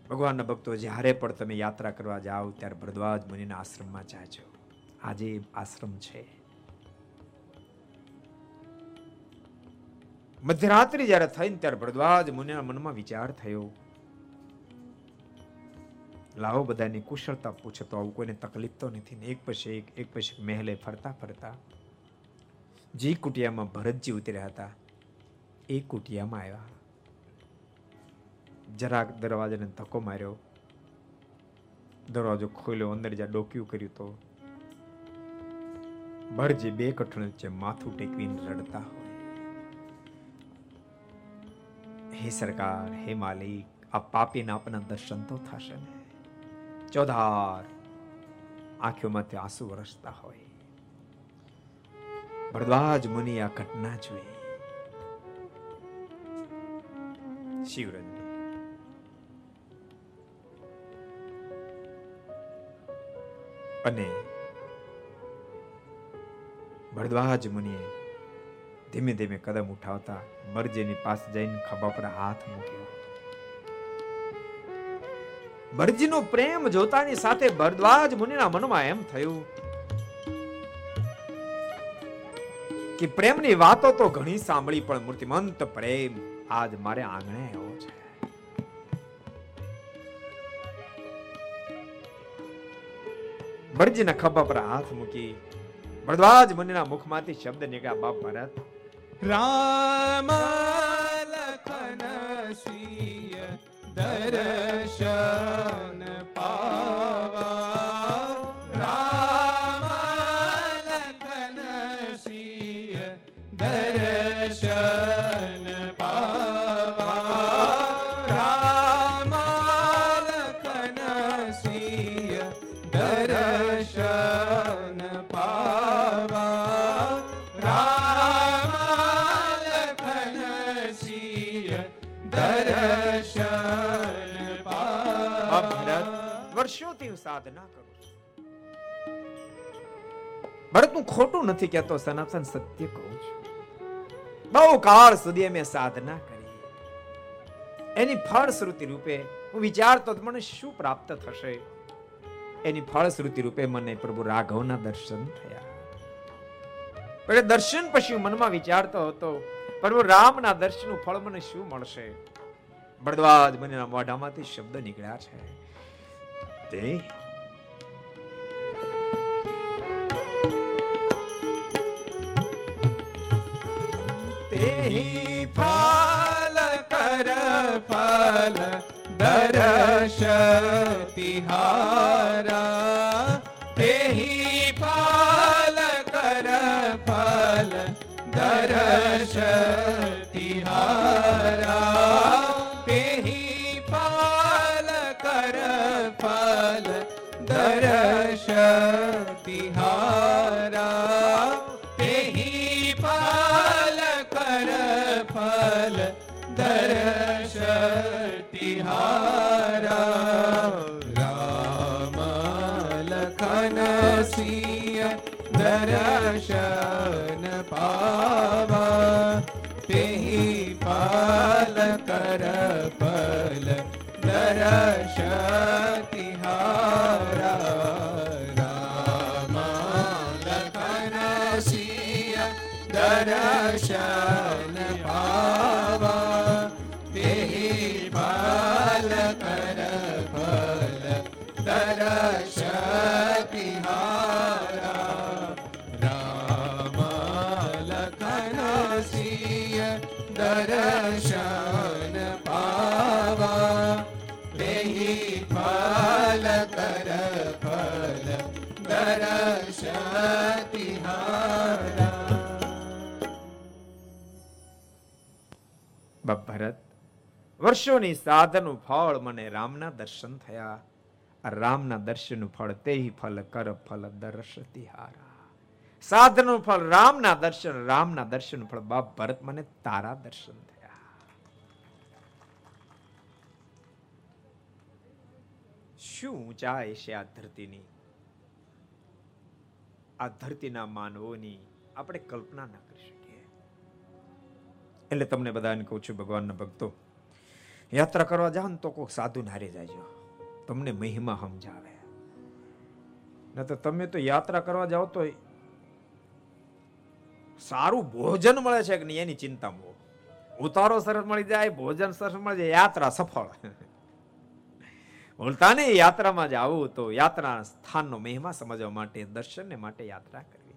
ભગવાનના ભક્તો, જ્યારે પણ તમે યાત્રા કરવા જાઓ, ત્યારે ભરદ્વાજ મુનિના આશ્રમમાં જાજો. આજે આશ્રમ છે. મધ્યરાત્રિ જ્યારે થઈને ત્યારે ભરદ્વાજ મુનિના મનમાં વિચાર થયો. લાવો બધાની કુશળતા પૂછે તો આવું કોઈને તકલીફ તો નથી ને એક પછી એક એક પછી મહેલે ફરતા ફરતા જે કુટિયામાં ભરતજી ઉતર્યા હતા, એ કુટિયામાં આવ્યા. જરાક દરવાજાને ધક્કો માર્યો. દરવાજો ખોલ્યો, અંદર જ્યાં ડોક્યું કર્યું તો. ભરજી બે કઠણ વચ્ચે માથું ટેકવીને રડતા હોય. હે સરકાર, હે માલિક, આ પાપીને આપના દર્શન તો થશે ને ચોધાર આંખોમાંથી આંસુ વરસતા હોય. ભરદ્વાજ મુનિ આ ઘટના જોઈ શિવરંજન અને ભરદ્વાજ મુનિએ ધીમે ધીમે કદમ ઉઠાવતા બરજીની પાસે જઈને ખભા પર હાથ મૂક્યો. ભરજીનો પ્રેમ જોતાની સાથે ભરદ્વાજ મુનિના મનમાં એમ થયું કે પ્રેમની વાતો તો ઘણી સાંભળી, પણ મૂર્તિમંત પ્રેમ આજ મારે આંગણે આવ્યો છે. ભરજીના ખભા પર હાથ મૂકી ભરદ્વાજ મુનિના મુખમાંથી શબ્દ નીકળ્યા, બાપ ભરત, રામ લખન દર્શન દર્શન પાવા રામ લખન દર્શન પાવા વર્ષોથી હું સાધના કરું ભરત હું ખોટું નથી કહેતો સનાતન સત્ય કહું છું બહુ કાળ સુધી મેં સાધના કરી એની ફળશ્રુતિ રૂપે હું વિચારતો મને શું પ્રાપ્ત થશે એની ફળશ્રુતિ રૂપે મને પ્રભુ રાઘવના દર્શન થયા. એટલે દર્શન પછી મનમાં વિચારતો હતો, પ્રભુ, રામના દર્શનનું ફળ મને શું મળશે? ભરદ્વાજ મને મોઢામાંથી શબ્દ નીકળ્યા છે. તે ફાલ કર ફાલ. તિહારા તેહી ફાલ કર ફાલ દર્શ તિહારા તેહી ફાલ કર ફાલ દર્શ તિહારા દર્શન વર્ષોની સાધનું ફળ મને રામના દર્શન થયા. રામના દર્શનનું ફળ તે ફલ કર ફલ દર્શ તિહારા સાધનું ફળ રામના દર્શન રામના દર્શન ફળ બાપ ભરત મને તારા દર્શન થયા. શું ઊંચાઈ છે આ ધરતીની? આ ધરતીના માનવોની આપણે કલ્પના ના કરી શકીએ. એટલે તમને બધાને કહું છું ભગવાનના ભક્તો યાત્રા કરવા જાઓ ને તો કોઈક સાધુ નારી જાજો. તમને મહિમા સમજાવે. ન તો તમે તો યાત્રા કરવા જાઓ તો સારું ભોજન મળે છે કે નહીં એની ચિંતા બહુ. ઉતારો સરસ મળી જાય, ભોજન સરસ મળી જાય, યાત્રા સફળ. બોલતા ને યાત્રામાં જ આવું તો યાત્રા સ્થાનનો મહિમા સમજવા માટે, દર્શનને માટે યાત્રા કરવી.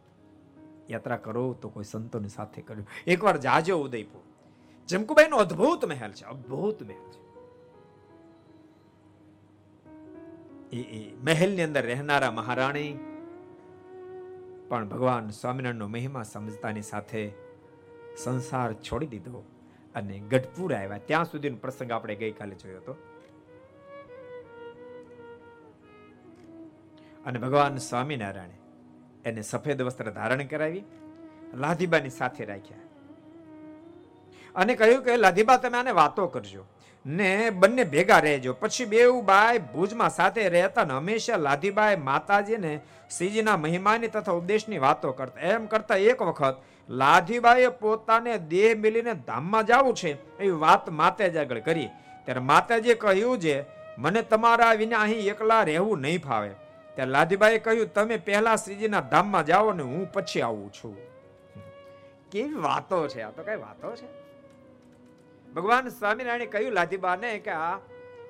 યાત્રા કરો તો કોઈ સંતોની સાથે કર્યું. એકવાર જાજો ઉદયપુર. જમકુબાઈ નો અદ્ભુત મહેલ છે, અદ્ભુત મહેલ છે. એ એ અંદર રહેનારા મહારાણી પણ ભગવાન સ્વામિનારાયણનો મહિમા સમજતાની સાથે સંસાર છોડી દીધો અને ગઢપુર આવ્યા. ત્યાં સુધીનો પ્રસંગ આપણે ગઈકાલે જોયો હતો. અને ભગવાન સ્વામિનારાયણે એને સફેદ વસ્ત્ર ધારણ કરાવી લાધીબાની સાથે રાખ્યા. અને કહ્યું કે, લાધીબા, તમે આને વાતો કરજો. ને બંને ભેગા રહેજો. પછી બેઉ બાય ભુજમાં સાથે રહેતા ને હંમેશા લાધીબાએ માતાજીને શ્રીજીના મહિમાની તથા ઉપદેશની વાતો કરતા. એમ કરતા એક વખત લાધીબાઈએ પોતાને દેહ મિલીને ધામમાં જવું છે એવી વાત માતાજી આગળ કરી. ત્યારે માતાજીએ કહ્યું છે મને તમારા વિના અહીં એકલા રહેવું નહીં ફાવે. ત્યારે લાધીબાએ કહ્યું, તમે પહેલા શ્રીજીના ધામમાં જાઓ ને હું પછી આવું છું. કેવી વાતો છે? આ તો કઈ વાતો છે? ભગવાન સ્વામિનારાયણે કહ્યું, લાધીબાને, કે આ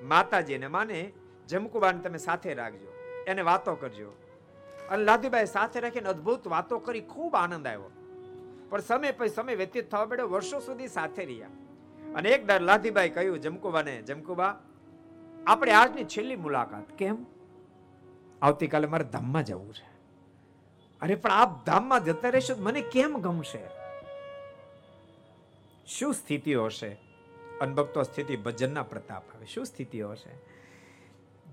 માતાજીને માને, જમકુબાને તમે સાથે રાખજો, એને વાતો કરજો. અને લાધીબાઈ સાથે રાખીને અદ્ભુત વાતો કરી, ખૂબ આનંદ આવ્યો. પણ સમય પછી સમય વ્યતીત થવા પડ્યો વર્ષો સુધી સાથે રહ્યા. અને એક દર લાધીબાઈ કહ્યું, જમકુબાને, જમકુબા, આપણે આજની છેલ્લી મુલાકાત કેમ? આવતીકાલે મારે ધામમાં જવું છે. અરે, પણ આપ ધામમાં જતા રહેશો મને કેમ ગમશે? શું સ્થિતિઓ હશે? અનભક્તો સ્થિતિ ભજનના પ્રતાપ આવે. શું સ્થિતિઓ હશે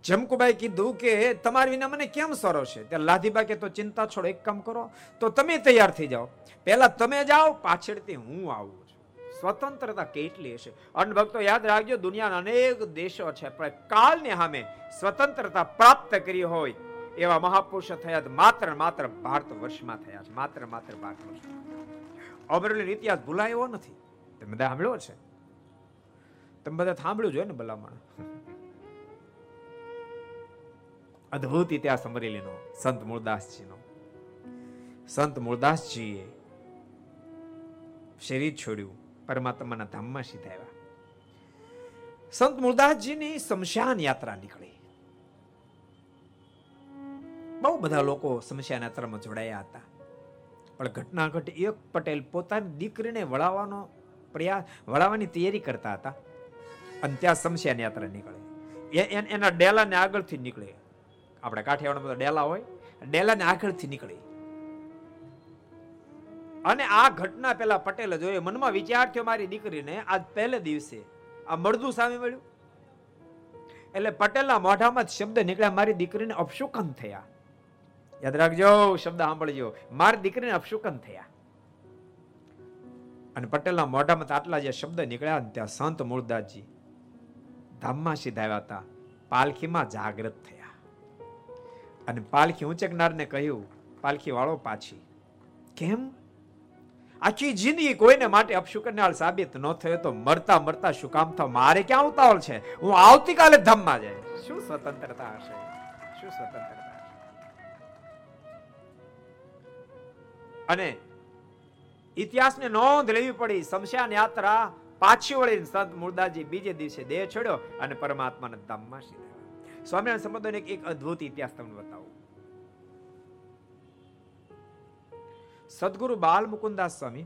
જમકુબાઈ કીધું કે, તમારી વિના મને કેમ સરો છે? ત્યારે લાધીબા કે તો ચિંતા છોડો, એક કામ કરો. તો તમે તૈયાર થઈ જાઓ. પહેલા તમે જાઓ, પાછળથી હું આવું છું. સ્વતંત્રતા કેટલી હશે? અનભક્તો, યાદ રાખજો, દુનિયાના અનેક દેશો છે, પણ કાલની સામે સ્વતંત્રતા પ્રાપ્ત કરી હોય એવા મહાપુરુષો થયા માત્ર માત્ર ભારત વર્ષમાં થયા છે, માત્ર માત્ર ભારત વર્ષ અમરેલી ઇતિહાસ ભૂલાયો નથી. તમે બધા સાંભળ્યો છે તમે બધા સાંભળ્યું જોઈએ ને ભલામણ. અદ્ભુત ઇતિહાસ અમરેલીનો સંત મૂળદાસજીનો. સંત મૂળદાસજીએ શરીર છોડ્યું, પરમાત્માના ધામમાં સીધા આવ્યા સંત મૂળદાસજીની શમશાન યાત્રા નીકળી. બહુ બધા લોકો સમસ્યા યાત્રામાં જોડાયા હતા. પણ ઘટના ઘટ એક પટેલ પોતાની દીકરીને વળાવવાનો પ્રયાસ વળાવવાની તૈયારી કરતા હતા. અને ત્યાં શમશાન યાત્રા નીકળે. એના ડેલાને આગળથી નીકળે. આપણે કાઠિયાવાડમાં બધા ડેલા હોય, ડેલાને આગળથી નીકળે. અને આ ઘટના પેલા પટેલે જોયો મનમાં વિચાર થયો મારી દીકરીને, આજ પહેલે દિવસે આ મળદું સામે મળ્યું. એટલે પટેલના મોઢામાં શબ્દ નીકળ્યા, મારી દીકરીને અપશુકન થયા. યાદ રાખજો, શબ્દ સાંભળજો. મારી દીકરીને અપશુકન થયા. અને પટેલના મોઢામાં આટલા જે શબ્દ નીકળ્યા ત્યાં સંત મૂળદાસજી ધામમાં સીધાવ્યા હતા. પાલખીમાં જાગૃત થયા. અને પાલખી ઊંચકનારને કહ્યું પાલખી વાળો પાછી. કેમ? આખી જિંદગી કોઈને માટે અપશુકન્યાળ સાબિત ન થયો તો મરતા મરતા શું કામ થાવ? મારે ક્યાં ઉતાવળ છે? હું આવતીકાલે ધામમાં જાય શું સ્વતંત્રતા હશે? શું સ્વતંત્રતા? અને ઇતિહાસને નોંધ લેવી પડી. શમશાન યાત્રા પાછી વળી સંત મુરદાજી બીજે દિવસે દેહ છોડ્યો અને પરમાત્માના ધામમાં સીધા સ્વામિનારાયણ સંપ્રદાયનો એક અદ્ભુત ઇતિહાસ તમને બતાવું. સદગુરુ બાલ મુકુદાસ સ્વામી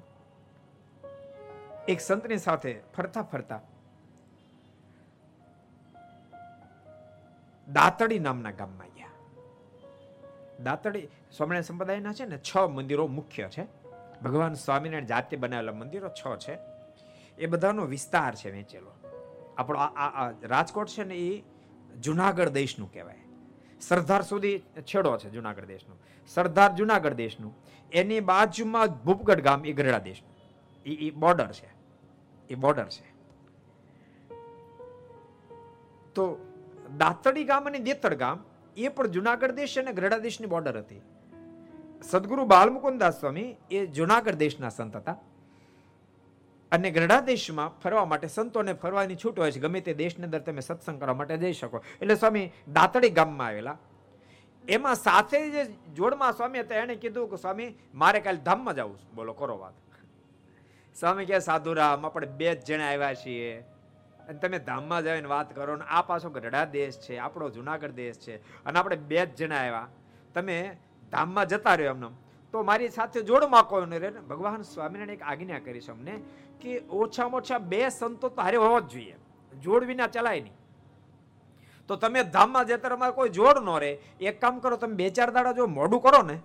એક સંતની સાથે ફરતા ફરતા દાતડી નામના ગામમાં ગયા. દાતડી સ્વામિનારાયણ સંપ્રદાયના છે ને છ મંદિરો મુખ્ય છે. ભગવાન સ્વામિનારાયણ જાતે બનાવેલા મંદિરો છ છે. એ બધાનો વિસ્તાર છે વેચેલો. આપણો રાજકોટ છે ને એ જુનાગઢ દેશનું કહેવાય. સરદાર સુધી છેડો છે જુનાગઢ દેશનો. સરદાર જુનાગઢ દેશનું. એની બાજુમાં ભૂપગઢ ગામ, એ ગરડા દેશનું. એ એ બોર્ડર છે. એ બોર્ડર છે. તો દાતડી ગામ અને દેતડ ગામ, એ પણ જુનાગઢ દેશ અને ગરડા દેશની બોર્ડર હતી. સદગુરુ બાલમુકુદાસ સ્વામી એ જુનાગઢ દેશના સંત હતા. અને ગરડા દેશમાં ફરવા માટે સંતોને ફરવાની છૂટ હોય છે. ગમે તે દેશની અંદર તમે સત્સંગ કરવા માટે જઈ શકો. એટલે સ્વામી દાતડી ગામમાં આવેલા. એમાં સાથે જે જોડમાં સ્વામી હતા. એણે કીધું કે સ્વામી, મારે કાલે ધામમાં જવું છે. બોલો, કરો વાત. સ્વામી કે સાધુરામ, આપણે બે જ જણા આવ્યા છીએ. અને તમે ધામમાં જઈને વાત કરો ને, આ પાછો ગઢડા દેશ છે, આપણો જુનાગઢ દેશ છે. અને આપણે બે જ જણા આવ્યા. તમે ધામમાં જતા રહ્યો એમને. તો મારી સાથે જોડમાં કોઈ ન રહે ભગવાન સ્વામિનારાયણ એક આજ્ઞા કરી છે અમને કે ઓછામાં ઓછા બે સંતો તો હારે હોવા જ જોઈએ. જોડ વિના ચલાય નહીં. તો તમે ધામમાં જતા તમારે કોઈ જોડ ન રહે. એક કામ કરો, તમે બે ચાર દાડા જો મોડું કરો ને,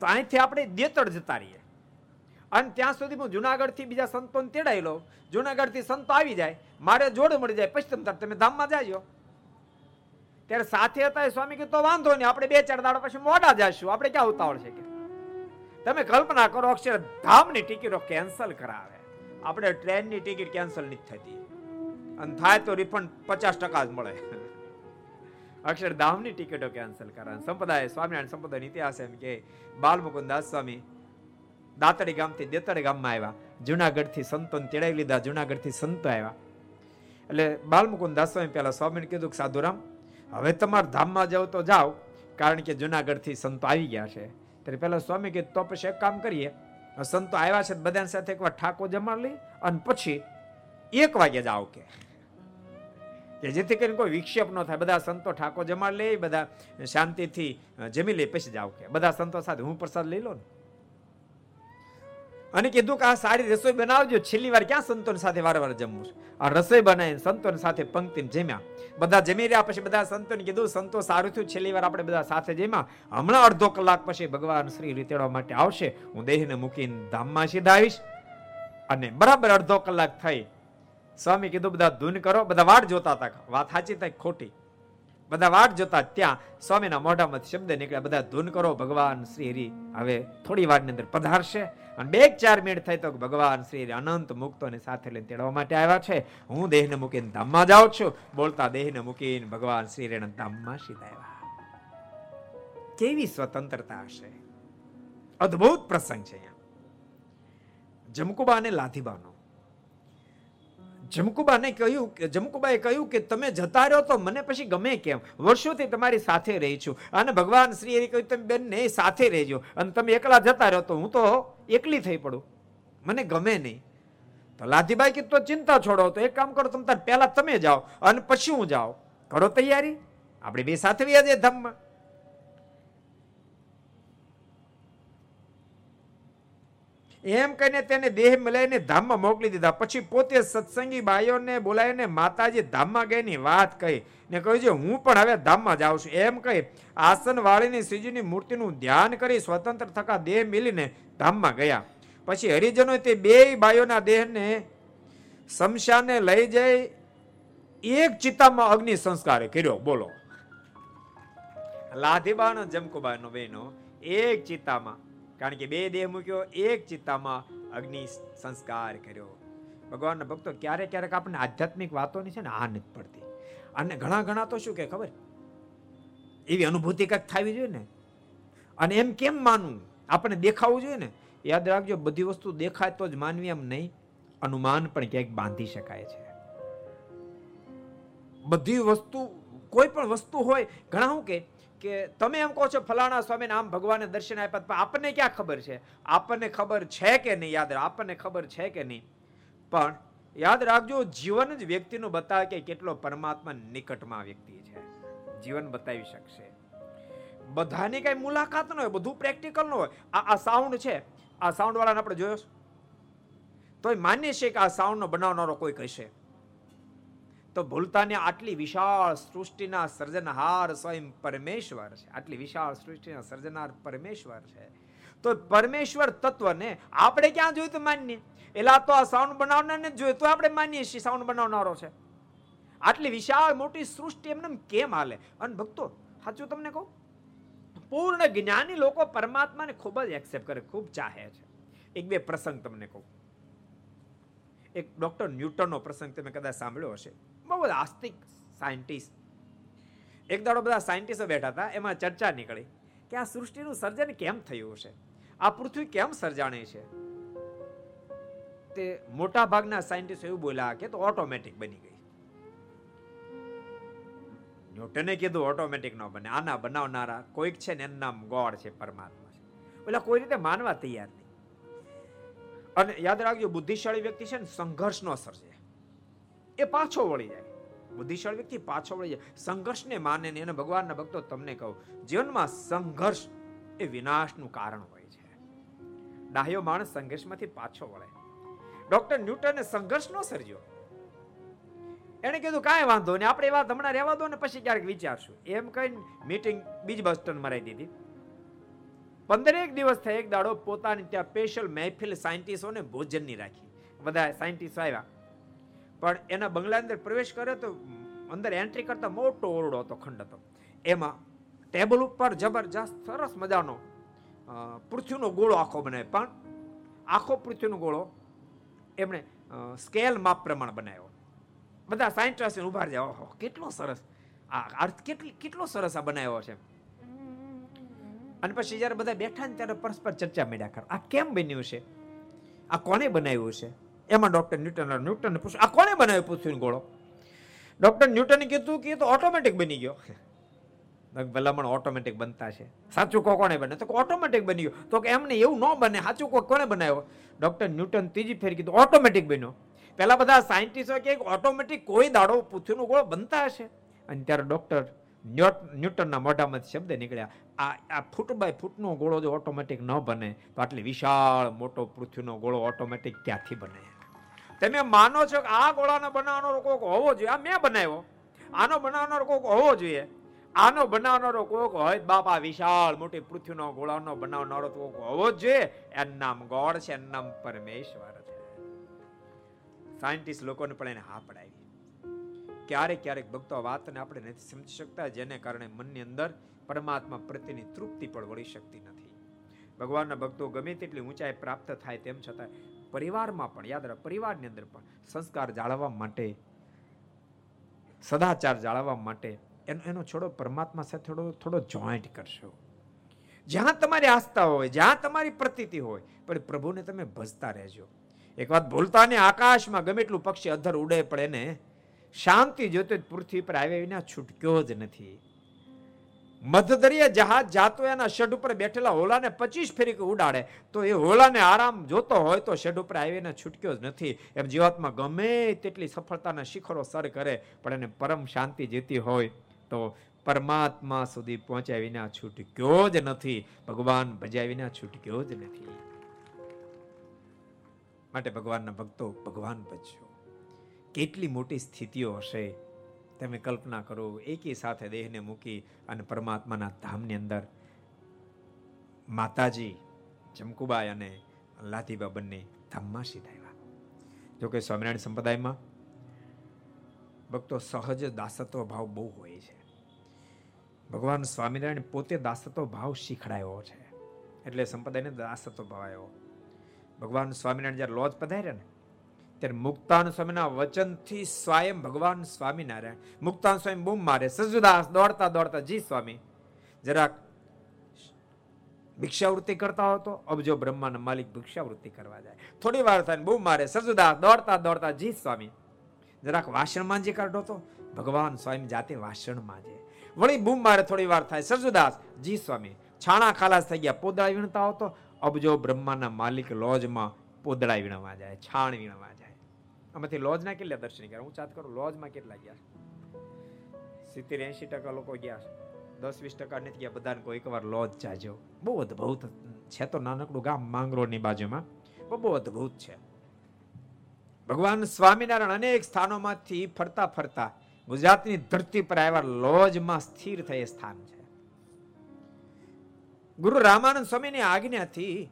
તો અહીંથી આપણે દેતડ જતા રહીએ. અને ત્યાં સુધી હું જુનાગઢથી બીજા સંતોને તેડાઈ લઉં. જુનાગઢથી સંતો આવી જાય, મારે જોડ મળી જાય, પછી તમે ધામમાં જાજો. ત્યારે સાથે હતા સ્વામી કે તો વાંધો નહીં, આપણે બે ચાર દાડા પછી મોડા જાશું. આપણે ક્યાં ઉતાવળ છે કે? તમે કલ્પના કરો અક્ષર ધામની ટિકિટો કેન્સલ કરાવે. આપણે ટ્રેનની ટિકિટ કેન્સલ નથી થતી. અને થાય તો રિફંડ પચાસ ટકા જ મળે. અક્ષરધામની ટિકિટો કેન્સલ કરાવે. સંપ્રદાય, સ્વામિનારાયણ સંપ્રદાય ઇતિહાસ એમ કે બાલમુકુદાસ સ્વામી દાતડી ગામથી દેતડી ગામમાં આવ્યા. જુનાગઢથી સંતોને તેડાવી લીધા. જુનાગઢથી સંતો આવ્યા. એટલે બાલમુકુદાસ સ્વામી પહેલા સ્વામીને કીધું કે સાધુરામ હવે તમારા ધામમાં જાઓ તો જાઓ, કારણ કે જુનાગઢથી સંતો આવી ગયા છે. ત્યારે પહેલા સ્વામી કે તો પછી એક કામ કરીએ. સંતો આવ્યા છે, બધાની સાથે એકવાર ઠાકો જમા લઈ અને પછી એક વાગે જાઓ કે. કે જેથી કરીને કોઈ વિક્ષેપ ન થાય. બધા સંતો ઠાકો જમા લે બધા શાંતિથી જમી લે પછી જાવ કે. બધા સંતો સાથે હું પ્રસાદ લઈ લો ને. અને કીધું કે આ સારી રસોઈ બનાવજો. છેલ્લી વાર ક્યાં સંતોની સાથે વારંવાર જમવું છે? આ રસોઈ બનાવીને સંતોની સાથે પંક્તિમાં જમ્યા. બધા જમી રહ્યા પછી બધા સંતોને કીધું, સંતો સારું થયું, છેલ્લી વાર આપણે બધા સાથે જમ્યા. હમણાં અડધો કલાક પછી ભગવાન શ્રી રીતેડવા માટે આવશે. હું દેહને મૂકીને ધામમાં સીધા આવીશ. અને બરાબર અડધો કલાક થઈ. સ્વામી કીધું, બધા ધૂન કરો, બધા વાટ જોતા હતા. વાત સાચી થાય ખોટી. બધા વાટ જોતા ત્યાં સ્વામીના મોઢામાંથી શબ્દ નીકળ્યા. બધા ધૂન કરો, ભગવાન શ્રી હરિ. હવે થોડી વારની અંદર પધારશે. અને બે ચાર મિનિટ થઈ તો ભગવાન શ્રી અનંત મુક્તોને સાથે લઈને તેડવા માટે આવ્યા છે. હું દેહને મૂકીને ધામમાં જાઉં છું. બોલતા દેહને મૂકીને ભગવાન શ્રી હરિના ધામમાં સીધા આવ્યા કેવી સ્વતંત્રતા હશે. અદ્ભુત પ્રસંગ છે અહીંયા. જમકુબા અને લાધીબાનો જમકુબાને કહ્યું કે જમકુબાએ કહ્યું કે તમે જતા રહ્યો તો મને પછી ગમે કેમ? વર્ષોથી તમારી સાથે રહી છું. અને ભગવાન શ્રી એ કહ્યું તમે બેન ને સાથે રહેજો. અને તમે એકલા જતા રહ્યો તો હું તો એકલી થઈ પડું. મને ગમે નહીં. તો લાધીબાઈ કીધું તો ચિંતા છોડો. તો એક કામ કરો, તમે તાર પહેલા તમે જાઓ અને પછી હું જાઓ કરો તૈયારી? આપણે બે સાથે વ્યાજે ધામમાં. એમ કહીને તેને દેહ મિલાઈને ધામમાં મોકલી દીધા. પછી પોતે સત્સંગી બાઈઓને બોલાવીને માતાજી ધામમાં ગઈની વાત કહી ને કહ્યું છે, હું પણ હવે ધામમાં જાઉં છું. એમ કહી આસન વાળીની શ્રીજીની મૂર્તિનું ધ્યાન કરી સ્વતંત્ર થકા દેહ મિલીને ધામમાં ગયા. પછી હરિજનો તે બે બાઈઓના દેહને શમશાને લઈ જઈ એક ચિત્તામાં અગ્નિ સંસ્કાર કર્યો. બોલો. લાધીબાનો જમકુબાનો બહેનો, એક ચિત્તામાં કારણ કે બે દેહ મૂક્યો, એક ચિત્તામાં અગ્નિ સંસ્કાર કર્યો. ભગવાનના ભક્તો ક્યારેક ક્યારેક આપણને આધ્યાત્મિક વાતોની છે ને આ નથી પડતી. અને ઘણા ઘણા તો શું કે ખબર? એવી અનુભૂતિ કંઈક થવી જોઈએ ને. અને એમ કેમ માનવું? આપણને દેખાવું જોઈએ ને. યાદ રાખજો, બધી વસ્તુ દેખાય તો જ માનવી એમ નહીં. અનુમાન પણ ક્યાંક બાંધી શકાય છે. બધી વસ્તુ, કોઈ પણ વસ્તુ હોય, ઘણા શું કે કે તમે એમ કહો છો ફલાણા સ્વામીને આમ ભગવાને દર્શન આપ્યા પણ આપણને ક્યાં ખબર છે? આપણને ખબર છે કે નહીં? યાદ આપણને ખબર છે કે નહીં? પણ યાદ રાખજો, જીવન જ વ્યક્તિનું બતાવે કે કેટલો પરમાત્મા નિકટમાં વ્યક્તિ છે. જીવન બતાવી શકશે. બધાની કઈ મુલાકાત ન હોય, બધું પ્રેક્ટિકલ ન હોય. આ આ સાઉન્ડ છે. આ સાઉન્ડ વાળાને આપણે જોયો તોય માન્ય છે કે આ સાઉન્ડનો બનાવનારો કોઈ કહેશે તો ભૂલતાને આટલી વિશાળ સૃષ્ટિના સર્જનહાર સ્વયં પરમેશ્વર છે. આટલી વિશાળ સૃષ્ટિના સર્જનહાર પરમેશ્વર છે. તો પરમેશ્વર તત્વને આપણે ક્યાં જોયું તો માનીએ? એલા તો આ સાઉન્ડ બનાવનારને જોયું તો આપણે માનીએ છીએ સાઉન્ડ બનાવનારો છે. આટલી વિશાળ મોટી સૃષ્ટિ એમને કેમ હાલે? અને ભક્તો, સાચું તમને કહું? પૂર્ણ જ્ઞાની લોકો પરમાત્માને ખૂબ જ એક્સેપ્ટ કરે, ખૂબ ચાહે છે. એક બે પ્રસંગ તમને કહું. એક ડોક્ટર ન્યૂટનનો પ્રસંગ તમે કદાચ સાંભળ્યો હશે. બહુ બધા આસ્તિક સાયન્ટિસ્ટ. એક દાડો બધા સાયન્ટિસ્ટો બેઠા હતા, એમાં ચર્ચા નીકળી કે આ સૃષ્ટિનું સર્જન કેમ થયું છે આ પૃથ્વી કેમ સર્જાણી છે? તે મોટા ભાગના સાયન્ટિસ્ટ એવું બોલ્યા કે તો ઓટોમેટિક બની ગઈ. ન્યૂટને કીધું ઓટોમેટિક ન બને, આના બનાવનારા કોઈક છે ને એનું નામ ગોડ છે, પરમાત્મા છે. એટલે કોઈ રીતે માનવા તૈયાર નહીં. અને યાદ રાખજો, બુદ્ધિશાળી વ્યક્તિ છે ને સંઘર્ષ ન સર્જે એ પાછો વળી જાય. બુદ્ધિશાળી વ્યક્તિ પાછો વળી જાય. સંઘર્ષને માને ને એને ભગવાનના ભક્તો તમને કહું, જીવનમાં સંઘર્ષ એ વિનાશનું કારણ હોય છે. ડાહ્યો માણસ સંઘર્ષમાંથી પાછો વળે. ડોક્ટર ન્યૂટને સંઘર્ષ નો સર્જ્યો. એણે કીધું, કાંઈ વાંધો નહીં, આપણે એ વાત હમણાં રહેવા દો ને પછી ક્યારેક વિચારશું. એમ કહીને મીટિંગ બીજ બસ સ્ટેન્ડ મરાઈ દીધી. પંદરેક દિવસ થઈ એક દાડો પોતાની ત્યાં સ્પેશિયલ મહેફિલ સાયન્ટિસ્ટોને ભોજનની રાખી. બધા સાયન્ટિસ્ટ આવ્યા. પણ એના બંગલા અંદર પ્રવેશ કર્યો તો અંદર એન્ટ્રી કરતા મોટો ઓરડો હતો, ખંડ હતો. એમાં ટેબલ ઉપર જબરજસ્ત સરસ મજાનો પૃથ્વીનો ગોળો આખો બનાવ્યો. પણ આખો પૃથ્વીનો ગોળો એમણે સ્કેલ માપ પ્રમાણે બનાવ્યો. બધા સાયન્ટિસ્ટ ઊભા રહ્યા, ઓહો, કેટલો સરસ આ અર્થ કેટલી, કેટલો સરસ આ બનાવ્યો છે. અને પછી જ્યારે બધા બેઠા ને ત્યારે પરસ્પર ચર્ચા મળ્યા કર. આ કેમ બન્યું છે? આ કોને બનાવ્યું છે? એમાં ડોક્ટર ન્યૂટન ન્યૂટનને આ કોને બનાવ્યો? પૃથ્વીનો ગોળો. ડોક્ટર ન્યૂટને કીધું કે એ તો ઓટોમેટિક બની ગયો. ભલામણ ઓટોમેટિક બનતા છે. સાચું કો કોને બને? તો ઓટોમેટિક બની ગયો. તો કે એમને એવું ન બને, સાચું કો કોને બનાવ્યો? ડોક્ટર ન્યૂટન ત્રીજી ફેર કીધું, ઓટોમેટિક બન્યો. પહેલાં બધા સાયન્ટિસ્ટો કે ઓટોમેટિક કોઈ દાડો પૃથ્વીનો ગોળો બનતા હશે. અને ત્યારે ડોક્ટર ન્યૂટનના મોઢામાંથી શબ્દ નીકળ્યા. આ આ ફૂટ બાય ફૂટનો ગોળો જો ઓટોમેટિક ન બને, તો આટલી વિશાળ મોટો પૃથ્વીનો ગોળો ઓટોમેટિક ક્યાંથી બને? તમે માનો છો કે આ ગોળાનો બનાવનારો કોક હોવો જોઈએ? આ મેં બનાવ્યો. આનો બનાવનારો કોક હોવો જોઈએ. આનો બનાવનારો કોક હોય બાપા વિશાળ મોટી પૃથ્વીનો ગોળાનો બનાવનારો કોક હોવો જ જોઈએ. એનું નામ ગોળ છે, એનું નામ પરમેશ્વર છે. સાયન્ટિસ્ટ લોકોને પણ એને હા પડાવી ક્યારેક ક્યારેક ભક્તો વાતને આપણે નથી સમજી શકતા, જેને કારણે મનની અંદર પરમાત્મા પ્રત્યેની તૃપ્તિ પણ વળી શકતી નથી. ભગવાનના ભક્તો ગમે તેટલી ઊંચાઈ પ્રાપ્ત થાય તેમ છતાં પરિવારમાં પણ, યાદ રાખ, પરિવારની અંદર પણ સંસ્કાર જાળવવા માટે, સદાચાર જાળવવા માટે એનો એનો છોડો પરમાત્મા સાથે થોડો થોડો જોઈન્ટ કરશો. જ્યાં તમારી આસ્થા હોય, જ્યાં તમારી પ્રતીતિ હોય, પણ પ્રભુને તમે ભજતા રહેજો. એક વાત ભૂલતા ને આકાશમાં ગમે એટલું પક્ષી અધર ઉડે, પણ એને શાંતિ જોતે પૃથ્વી પર આવ્યા વિના છૂટક્યો જ નથી. મધદરિયા જહાજ જાતો એના શેડ ઉપર બેઠેલા હોલાને પચીસ ફેરી ઉડાડે. તો એ હોલાને આરામ જોતો હોય તો શેડ ઉપર આવીને છૂટક્યો જ નથી. એમ જીવાતમાં ગમે તેટલી સફળતાના શિખરો સર કરે, પણ એને પરમ શાંતિ જીતી હોય તો પરમાત્મા સુધી પહોંચ્યા વિના છૂટક્યો જ નથી. ભગવાન ભજ્યા વિના છૂટક્યો જ નથી. માટે ભગવાનના ભક્તો ભગવાન ભજ્યો. કેટલી મોટી સ્થિતિઓ હશે. તમે કલ્પના કરો, એકી સાથે દેહને મૂકી અને પરમાત્માના ધામની અંદર માતાજી ચમકુબાઈ અને લાતીબા બંને ધામમાં સીધાવ્યા જોકે સ્વામિનારાયણ સંપ્રદાયમાં ભક્તો સહજ દાસત્વ ભાવ બહુ હોય છે. ભગવાન સ્વામિનારાયણ પોતે દાસત્વ ભાવ શીખડાયો છે. એટલે સંપ્રદાયને દાસત્વ ભાવ આવ્યો ભગવાન સ્વામિનારાયણ જ્યારે લોજ પધાર્યા ને ત્યારે મુક્તાન સ્વામીના વચનથી સ્વયં ભગવાન સ્વામિનારાયણ. મુક્તાન સ્વામી બૂમ મારે. સજુદાસ, દોડતા દોડતા, જી સ્વામી. જરાક ભિક્ષાવૃત્તિ કરતા હો તો. અબજો બ્રહ્માના માલિક ભિક્ષાવૃત્તિ કરવા જાય. થોડી વાર થાય બૂમ મારે. સજુદાસ, દોડતા દોડતા, જી સ્વામી. જરાક વાસણ માંજી કાઢો તો. ભગવાન સ્વામી જાતે વાસણ માંજે. વળી બૂમ મારે થોડી વાર થાય. સજુદાસ, જી સ્વામી. છાણા ખાલાસ થઈ ગયા. પોદળા વીણતા હો અબજો બ્રહ્માના માલિક લોજમાં પોદળા વીણવા જાય, છાણ વીણવા જાય. આમાંથી લોજના કેટલા દર્શન કર્યા? હું ચાત કરું, લોજમાં કેટલા ગયા સિત્તેર એંશી ટકા લોકો ગયા દસ વીસ ટકા નથી ગયા, બધાને કોઈ એકવાર લોજ જાજો. બહુ અદભુત છે તો નાનકડું ગામ માંગરોળની બાજુમાં. બહુ અદભુત છે. ભગવાન સ્વામિનારાયણ અનેક સ્થાનોમાંથી ફરતા ફરતા ગુજરાતની ધરતી પર આવ્યા, લોજમાં સ્થિર થયે સ્થાન છે. ગુરુ રામાનંદ સ્વામીની આજ્ઞાથી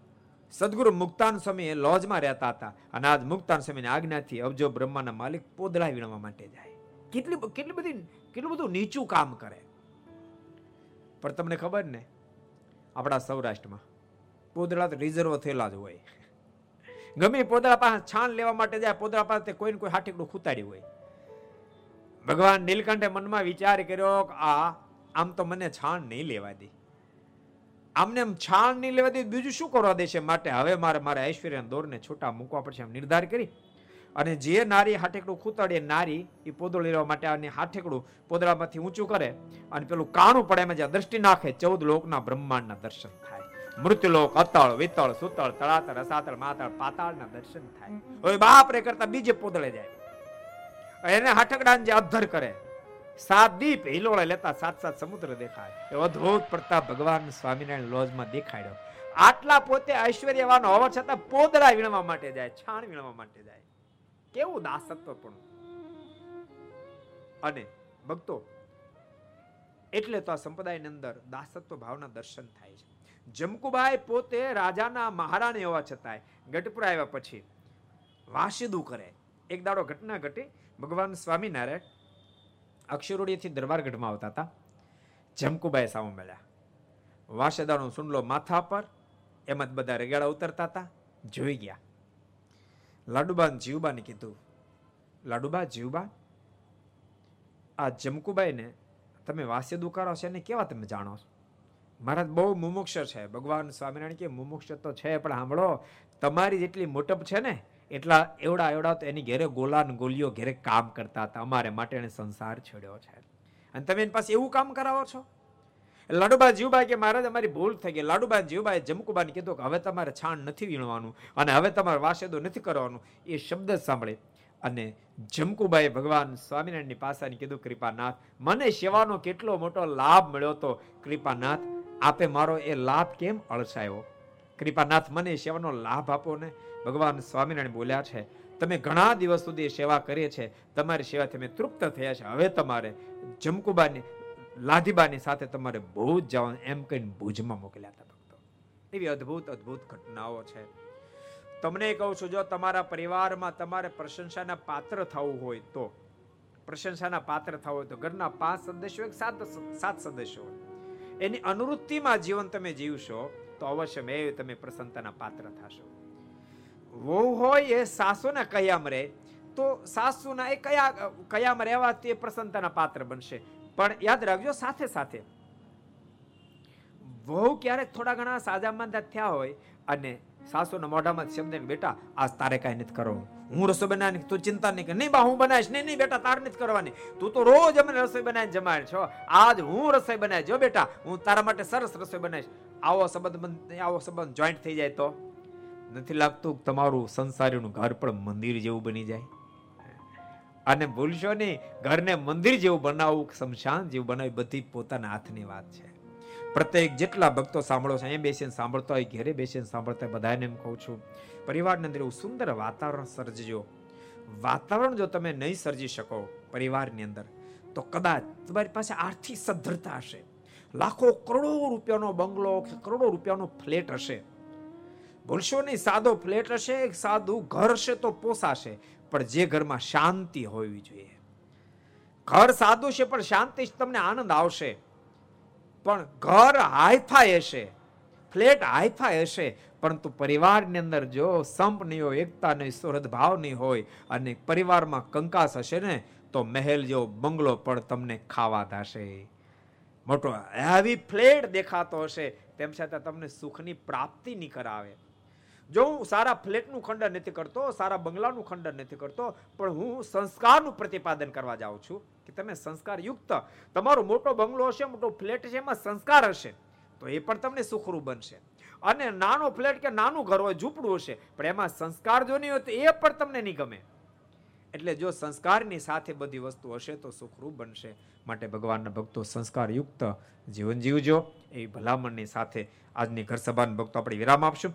સદગુરુ મુક્તાન સ્વામી લોજમાં રહેતા હતા અને આજ મુક્તાન સ્વામીની આજ્ઞાથી અબજો બ્રહ્માના માલિક પોદળા વીણવા માટે જાય. કેટલી કેટલી બધી, કેટલું બધું નીચું કામ કરે. પણ તમને ખબર ને, આપણા સૌરાષ્ટ્રમાં પોદળા તો રિઝર્વ થયેલા જ હોય. ગમે પોદળા પાસે છાણ લેવા માટે જાય, પોદળા પાસે કોઈને કોઈ હાટીકડું ખૂતાડ્યું હોય. ભગવાન નીલકંઠે મનમાં વિચાર કર્યો કે આ, આમ તો મને છાણ નહીં લેવા દે. આમને છાણ નહીં લેવા દે, બીજું શું કરવા દેશે માટે? હવે મારે મારા ઐશ્વર્ય દોરને છૂટા મૂકવા પડશે એમ નિર્ધાર કરી. અને જે નારી હાઠેકડું ખૂતડે નારી, એ પોદળી લેવા માટે આને હાઠેકડું પોદળામાંથી ઊંચું કરે અને પેલું કાણું પડે એમાં જ્યાં દ્રષ્ટિ નાખે, ચૌદ લોકના બ્રહ્માંડના દર્શન થાય. મૃત્યુલોક, અતળ, વિતળ, સુતળ, તળાતળ, અસાતળ, માતળ, પાતાળના દર્શન થાય. હવે બાપ રે કરતા બીજે પોદળે જાય. એને હાઠકડાને જે અધર કરે સાત દીપ હિલોળે લેતા સાત સાત સમુદ્ર દેખાય. એ અદ્ભુત પ્રતાપ ભગવાન સ્વામિનારાયણ લોજમાં દેખાડ્યો. આટલા પોતે ઐશ્વર્યવાન હોવા છતાં પોદરા વીણવા માટે જાય, છાણ વીણવા માટે જાય. કેવું દાસત્વ પણ. અને ભક્તો, એટલે તો આ સંપ્રદાયની અંદર દાસત્વ ભાવના દર્શન થાય છે. જમકુબાઈ પોતે રાજાના મહારાણી હોવા છતાંય ગઢપુર આવ્યા પછી વાસિદું કરે. એક દાડો ઘટના ઘટી ભગવાન સ્વામિનારાયણ અક્ષરોડીથી દરબારગઢમાં આવતા હતા. જમકુબાઈ સામે મળ્યા વાસેદાનો સુંડલો માથા પર, એમાં જ બધા રેગાડા ઉતરતા હતા, જોઈ ગયા. લાડુબાન જીવબાને કીધું, લાડુબા જીવબા આ જમકુબાઈને તમે વાસ્ય દુકારો છે ને કેવા તમે જાણો છો? મહારાજ બહુ મુમુક્ષ છે. ભગવાન સ્વામિનારાયણ કે મુમુક્ષ તો છે, પણ સાંભળો, તમારી જેટલી મોટપ છે ને એટલા એવડા એવડા તો એની ઘેરે ગોલા ને ગોલીઓ ઘેરે કામ કરતા હતા. અમારે માટે એને સંસાર છેડ્યો છે. અને તમે એની પાસે એવું કામ કરાવો છો? લાડુબા જીવબાઈ કે મહારાજ, અમારી ભૂલ થઈ ગઈ. લાડુબા જીવબાએ જમકુબાને કીધું કે હવે તમારે છાણ નથી વીણવાનું અને હવે તમારે વાસેદો નથી કરવાનું. એ શબ્દ સાંભળે અને જમકુબાએ ભગવાન સ્વામિનારાયણની પાસાની કીધું, કૃપાનાથ, મને સેવાનો કેટલો મોટો લાભ મળ્યો તો કૃપાનાથ, આપે મારો એ લાભ કેમ અળસાયો? કૃપાનાથ, મને સેવાનો લાભ આપો ને. ભગવાન સ્વામિનારાયણ બોલ્યા છે, તમે ઘણા દિવસ સુધી સેવા કરીએ છે તમારી સેવાથી અમે તૃપ્ત થયા છે હવે તમારે જમકુબાની, લાધીબાની સાથે તમારે ભુજ જવાનું. એમ કહીને ભુજમાં મોકલ્યા હતા ભક્તો. એવી અદ્ભુત અદ્ભુત ઘટનાઓ છે. તમને કહું છું, જો તમારા પરિવારમાં તમારે પ્રશંસાના પાત્ર થવું હોય તો, પ્રશંસાના પાત્ર થવું હોય તો ઘરના પાંચ સદસ્યો એક સાત સાત સદસ્યો એની અનુવૃત્તિમાં જીવન તમે જીવશો, તો અવશ્ય મેં તમે પ્રસન્નતાના પાત્ર થશો. વહુ હોય એ સાસુના કયામ રહે, તો સાસુના એ કયા, કયામ રહેવાથી એ પ્રસન્નતાના પાત્ર બનશે. પણ યાદ રાખજો સાથે સાથે, વહુ ક્યારેક થોડા ઘણા સાજા માંદા થયા હોય અને સાસુના મોઢામાં શબ્દ બેટા, આજ તારે કાંઈ નથી કરવું હું રસોઈ બનાવી તું ચિંતા નહીં કર. નહીં બા, હું બનાવીશ. નહીં નહીં, બેટા, તારે નથી કરવાની. તું તો રોજ અમને રસોઈ બનાવીને જમાડ છો આજ હું રસોઈ બનાવી જો બેટા, હું તારા માટે સરસ રસોઈ બનાવીશ. આવો સંબંધ આવો સંબંધ જોઈન્ટ થઈ જાય તો? નથી લાગતું તમારું સંસારીનું ઘર પણ મંદિર જેવું બની જાય? અને ભૂલશો નહીં, ઘરને મંદિર જેવું બનાવવું, શમશાન જેવું બનાવવું બધી પોતાના હાથની વાત છે. પ્રત્યેક જેટલા ભક્તો સાંભળો છે, અહીંયા બેસીને સાંભળતો હોય, ઘેરે બેસીને સાંભળતા હોય બધાને એમ કહું છું, પરિવારની અંદર એવું સુંદર વાતાવરણ સર્જજો. વાતાવરણ જો તમે નહીં સર્જી શકો પરિવારની અંદર, તો કદાચ તમારી પાસે આર્થિક સદ્ધરતા હશે. લાખો કરોડો રૂપિયાનો બંગલો કે કરોડો રૂપિયાનો ફ્લેટ હશે. ભૂલશો નહીં સાદો ફ્લેટ હશે સાદું ઘર હશે તો પોસાશે, પણ જે ઘરમાં શાંતિ હોવી જોઈએ. ઘર સાદું છે, પણ શાંતિ તમને આનંદ આવશે. પણ ઘર હાઈફાઈ હશે, ફ્લેટ હાઈફાઈ હશે, પરંતુ પરિવારની અંદર જો સંપ નહીં હોય, એકતા નહીં સુરત ભાવ નહીં હોય, અને પરિવારમાં કંકાસ હશે ને, તો મહેલ જેવો બંગલો પણ તમને ખાવા થશે. મોટો હેવી ફ્લેટ દેખાતો હશે, તેમ છતાં તમને સુખની પ્રાપ્તિ નહીં કરાવે. જો હું સારા ફ્લેટનું ખંડન નથી કરતો, સારા બંગલાનું ખંડન નથી કરતો, પણ હું સંસ્કારનું પ્રતિપાદન કરવા જાઉં છું કે તમે સંસ્કાર યુક્ત તમારો મોટો બંગલો હશે, મોટો ફ્લેટ છે એમાં સંસ્કાર હશે. તો એ પણ તમને સુખરૂપ બનશે. અને નાનો ફ્લેટ કે નાનું ઘર હોય, ઝૂંપડું હશે, પણ એમાં સંસ્કાર જો નહીં હોય તો એ પણ તમને નહીં ગમે. એટલે જો સંસ્કારની સાથે બધી વસ્તુ હશે તો સુખરૂપ બનશે. માટે ભગવાનના ભક્તો સંસ્કારયુક્ત જીવન જીવજો. એ ભલામણની સાથે આજની ઘર સભાના ભક્તો આપણે વિરામ આપશું.